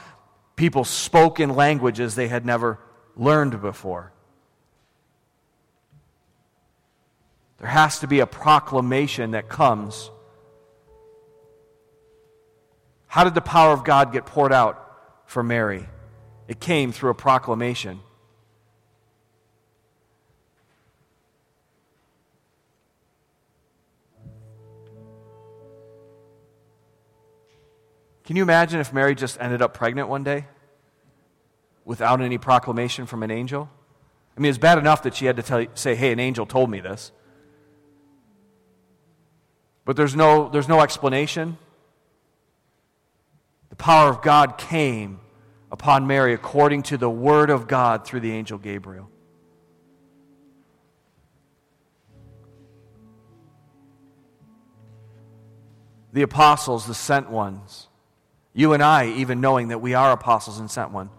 people spoke in languages they had never learned before. There has to be a proclamation that comes. How did the power of God get poured out for Mary? It came through a proclamation. Can you imagine if Mary just ended up pregnant one day without any proclamation from an angel? I mean, it's bad enough that she had to tell, say, hey, an angel told me this. But there's no, there's no explanation. The power of God came upon Mary according to the word of God through the angel Gabriel. The apostles, the sent ones, you and I, even knowing that we are apostles and sent ones,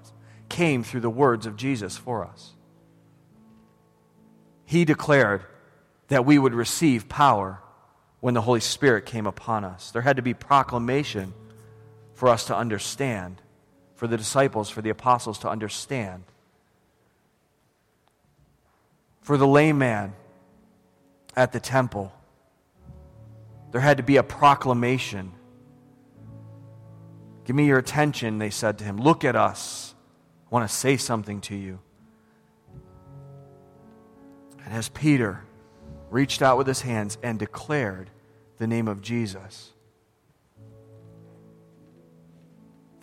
came through the words of Jesus for us. He declared that we would receive power when the Holy Spirit came upon us. There had to be proclamation for us to understand, for the disciples, for the apostles to understand. For the lame man at the temple, there had to be a proclamation Give me your attention, they said to him. Look at us. I want to say something to you. And as Peter reached out with his hands and declared the name of Jesus,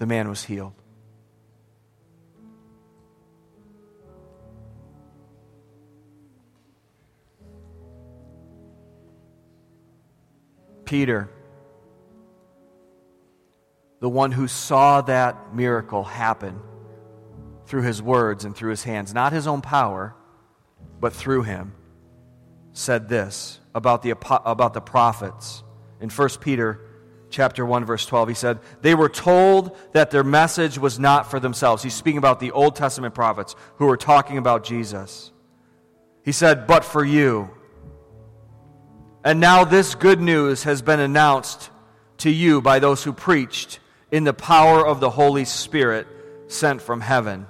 the man was healed. Peter the one who saw that miracle happen through his words and through his hands, not his own power, but through him, said this about the, about the prophets. In 1 Peter chapter 1 verse 12 he said they were told that their message was not for themselves he's speaking about the old testament prophets who were talking about jesus he said but for you and now this good news has been announced to you by those who preached in the power of the Holy Spirit sent from heaven.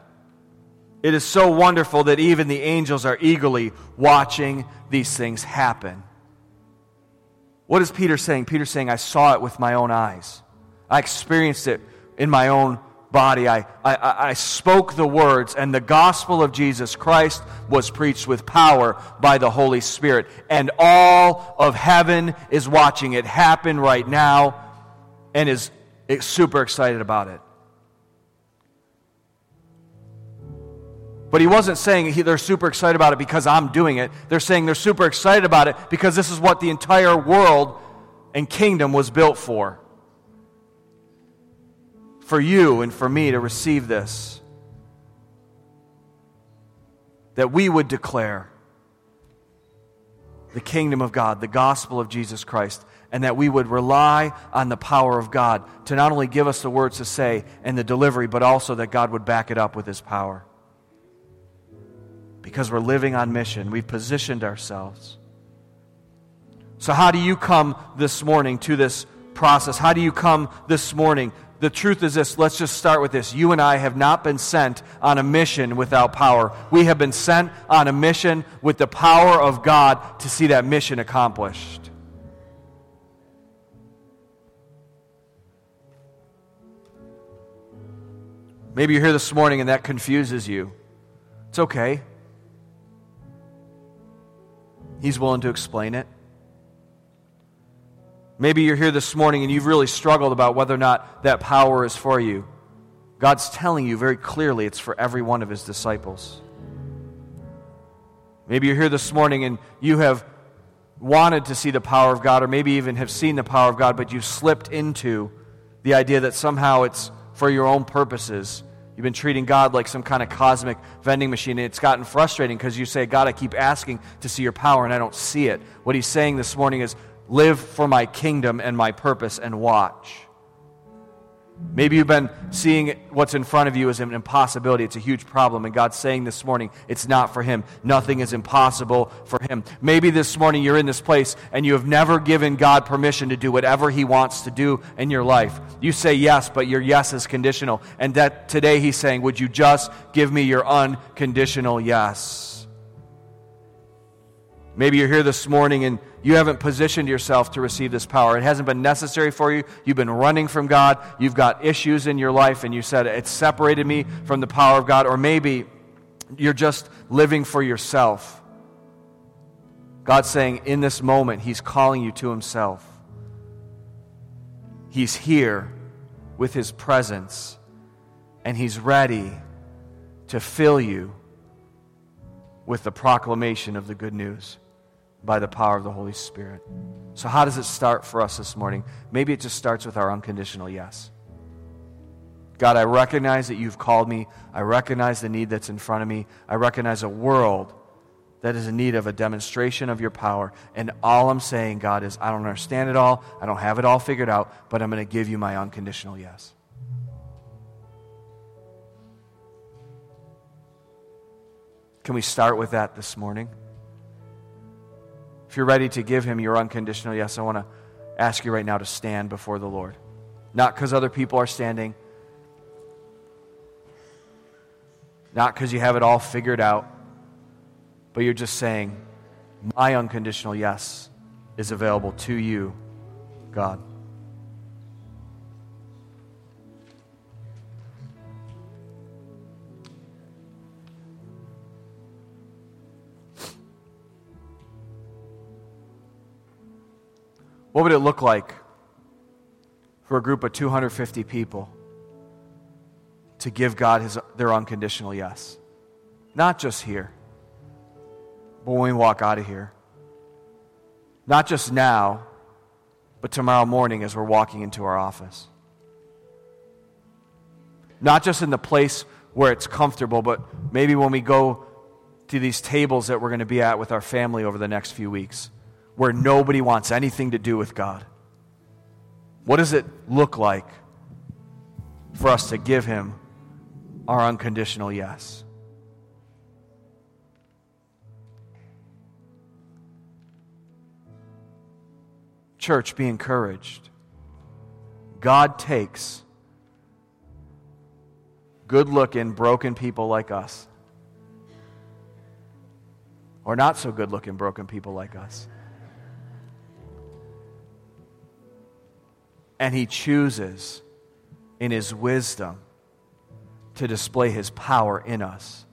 It is so wonderful that even the angels are eagerly watching these things happen. What is Peter saying? Peter's saying, I saw it with my own eyes. I experienced it in my own body. I, I, I spoke the words, and the gospel of Jesus Christ was preached with power by the Holy Spirit. And all of heaven is watching it happen right now and is super excited about it. But he wasn't saying he, they're super excited about it because I'm doing it. They're saying they're super excited about it because this is what the entire world and kingdom was built for. For you and for me to receive this. That we would declare the kingdom of God, the gospel of Jesus Christ, and that we would rely on the power of God to not only give us the words to say and the delivery, but also that God would back it up with His power. Because we're living on mission, we've positioned ourselves. So, how do you come this morning to this process? How do you come this morning? The truth is this let's just start with this. You and I have not been sent on a mission without power. We have been sent on a mission with the power of God to see that mission accomplished. Maybe you're here this morning and that confuses you. It's okay. He's willing to explain it. Maybe you're here this morning and you've really struggled about whether or not that power is for you. God's telling you very clearly it's for every one of his disciples. Maybe you're here this morning and you have wanted to see the power of God, or maybe even have seen the power of God, but you've slipped into the idea that somehow it's for your own purposes. You've been treating God like some kind of cosmic vending machine, and it's gotten frustrating because you say, God, I keep asking to see your power, and I don't see it. What he's saying this morning is, live for my kingdom and my purpose and watch. Maybe you've been seeing what's in front of you as an impossibility. It's a huge problem. And God's saying this morning, it's not for Him. Nothing is impossible for Him. Maybe this morning you're in this place and you have never given God permission to do whatever He wants to do in your life. You say yes, but your yes is conditional. And that today He's saying, Would you just give me your unconditional yes? Maybe you're here this morning and you haven't positioned yourself to receive this power. It hasn't been necessary for you. You've been running from God. You've got issues in your life, and you said, It separated me from the power of God. Or maybe you're just living for yourself. God's saying, in this moment, He's calling you to Himself. He's here with His presence, and He's ready to fill you with the proclamation of the good news by the power of the Holy Spirit. So, how does it start for us this morning? Maybe it just starts with our unconditional yes. God, I recognize that you've called me. I recognize the need that's in front of me. I recognize a world that is in need of a demonstration of your power. And all I'm saying, God, is I don't understand it all. I don't have it all figured out, but I'm going to give you my unconditional yes. Can we start with that this morning? If you're ready to give him your unconditional yes, I want to ask you right now to stand before the Lord. Not because other people are standing, not because you have it all figured out, but you're just saying, My unconditional yes is available to you, God. What would it look like for a group of 250 people to give God his, their unconditional yes? Not just here, but when we walk out of here. Not just now, but tomorrow morning as we're walking into our office. Not just in the place where it's comfortable, but maybe when we go to these tables that we're going to be at with our family over the next few weeks where nobody wants anything to do with God? What does it look like for us to give Him our unconditional yes? Church, be encouraged. God takes good looking, broken people like us, or not so good looking, broken people like us. And he chooses, in his wisdom, to display his power in us.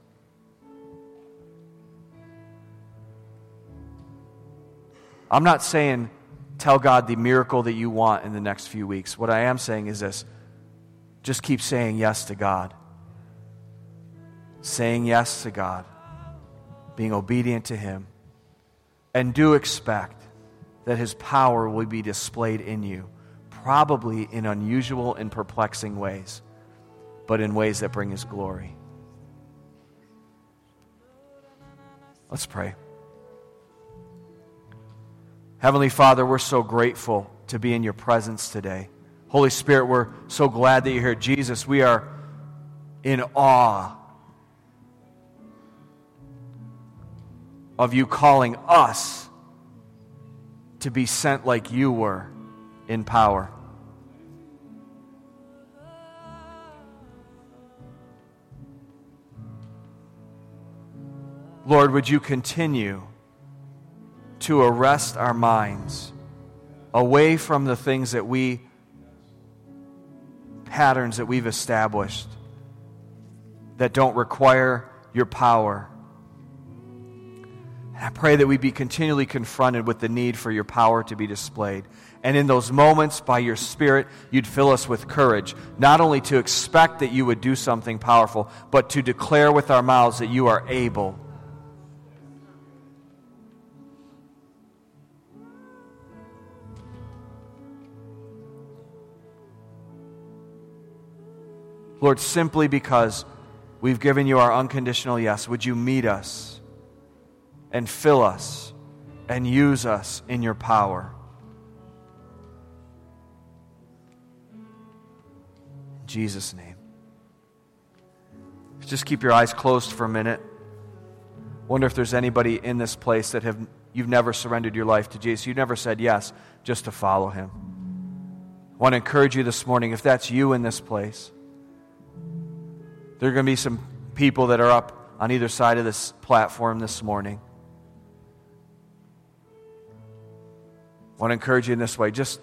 I'm not saying tell God the miracle that you want in the next few weeks. What I am saying is this just keep saying yes to God. Saying yes to God, being obedient to Him. And do expect that His power will be displayed in you probably in unusual and perplexing ways, but in ways that bring His glory. Let's pray. Heavenly Father, we're so grateful to be in your presence today. Holy Spirit, we're so glad that you're here. Jesus, we are in awe of you calling us to be sent like you were in power. Lord, would you continue to arrest our minds away from the things that we, patterns that we've established that don't require your power. And I pray that we be continually confronted with the need for your power to be displayed. And in those moments, by your Spirit, you'd fill us with courage, not only to expect that you would do something powerful, but to declare with our mouths that you are able Lord, simply because we've given you our unconditional yes, would you meet us and fill us and use us in your power? Jesus' name. Just keep your eyes closed for a minute. Wonder if there's anybody in this place that have you've never surrendered your life to Jesus. You've never said yes just to follow him. I want to encourage you this morning, if that's you in this place, there are going to be some people that are up on either side of this platform this morning. I want to encourage you in this way. Just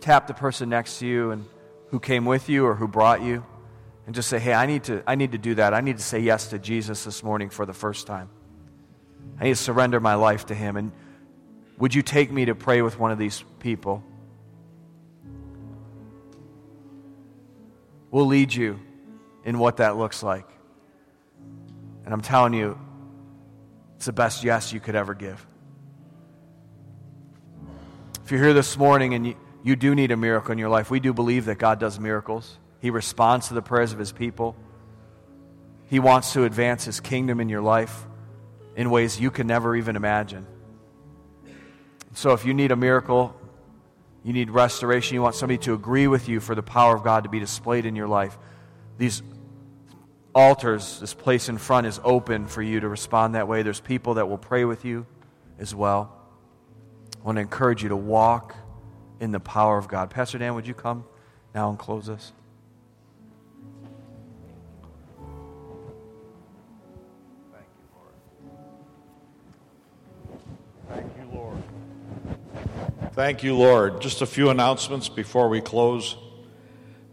tap the person next to you and who came with you or who brought you and just say, hey, I need to, I need to do that. I need to say yes to Jesus this morning for the first time. I need to surrender my life to him. And would you take me to pray with one of these people? We'll lead you in what that looks like. And I'm telling you, it's the best yes you could ever give. If you're here this morning and you, you do need a miracle in your life, we do believe that God does miracles. He responds to the prayers of His people. He wants to advance His kingdom in your life in ways you can never even imagine. So if you need a miracle, you need restoration, you want somebody to agree with you for the power of God to be displayed in your life, these altars, this place in front is open for you to respond that way. There's people that will pray with you as well. I want to encourage you to walk in the power of God. Pastor Dan, would you come now and close us? Thank you, Lord. Thank you, Lord. Thank you, Lord. Just a few announcements before we close.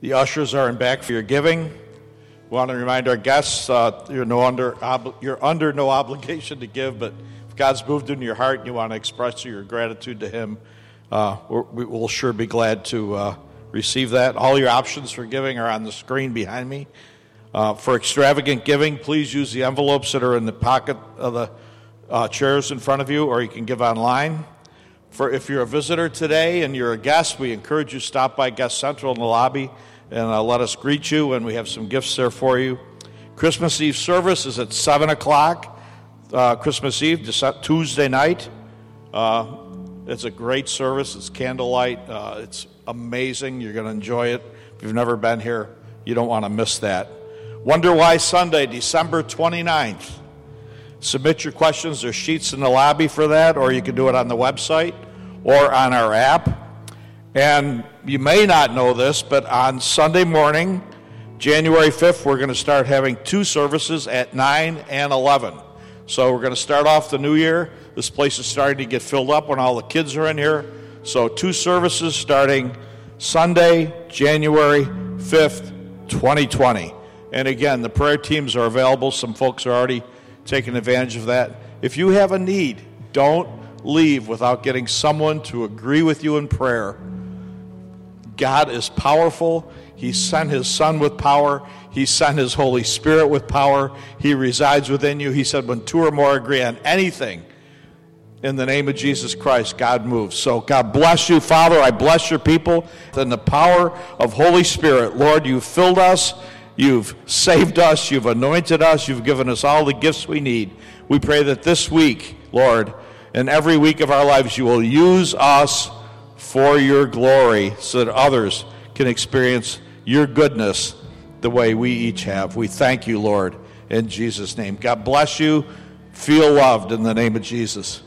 The ushers are in back for your giving. We want to remind our guests uh, you're, no under, you're under no obligation to give, but if God's moved in your heart and you want to express your gratitude to Him, uh, we will sure be glad to uh, receive that. All your options for giving are on the screen behind me. Uh, for extravagant giving, please use the envelopes that are in the pocket of the uh, chairs in front of you, or you can give online. For if you're a visitor today and you're a guest, we encourage you to stop by Guest Central in the lobby and uh, let us greet you, and we have some gifts there for you. Christmas Eve service is at 7 o'clock, uh, Christmas Eve, Tuesday night. Uh, it's a great service. It's candlelight. Uh, it's amazing. You're going to enjoy it. If you've never been here, you don't want to miss that. Wonder Why Sunday, December 29th. Submit your questions. There's sheets in the lobby for that, or you can do it on the website or on our app. And you may not know this, but on Sunday morning, January 5th, we're going to start having two services at 9 and 11. So we're going to start off the new year. This place is starting to get filled up when all the kids are in here. So two services starting Sunday, January 5th, 2020. And again, the prayer teams are available. Some folks are already taking advantage of that. If you have a need, don't leave without getting someone to agree with you in prayer God is powerful. He sent his Son with power. He sent his Holy Spirit with power. He resides within you. He said, when two or more agree on anything, in the name of Jesus Christ, God moves. So, God bless you, Father. I bless your people. In the power of Holy Spirit, Lord, you've filled us. You've saved us. You've anointed us. You've given us all the gifts we need. We pray that this week, Lord, and every week of our lives, you will use us for your glory so that others can experience your goodness the way we each have. We thank you, Lord, in Jesus' name. God bless you. Feel loved in the name of Jesus.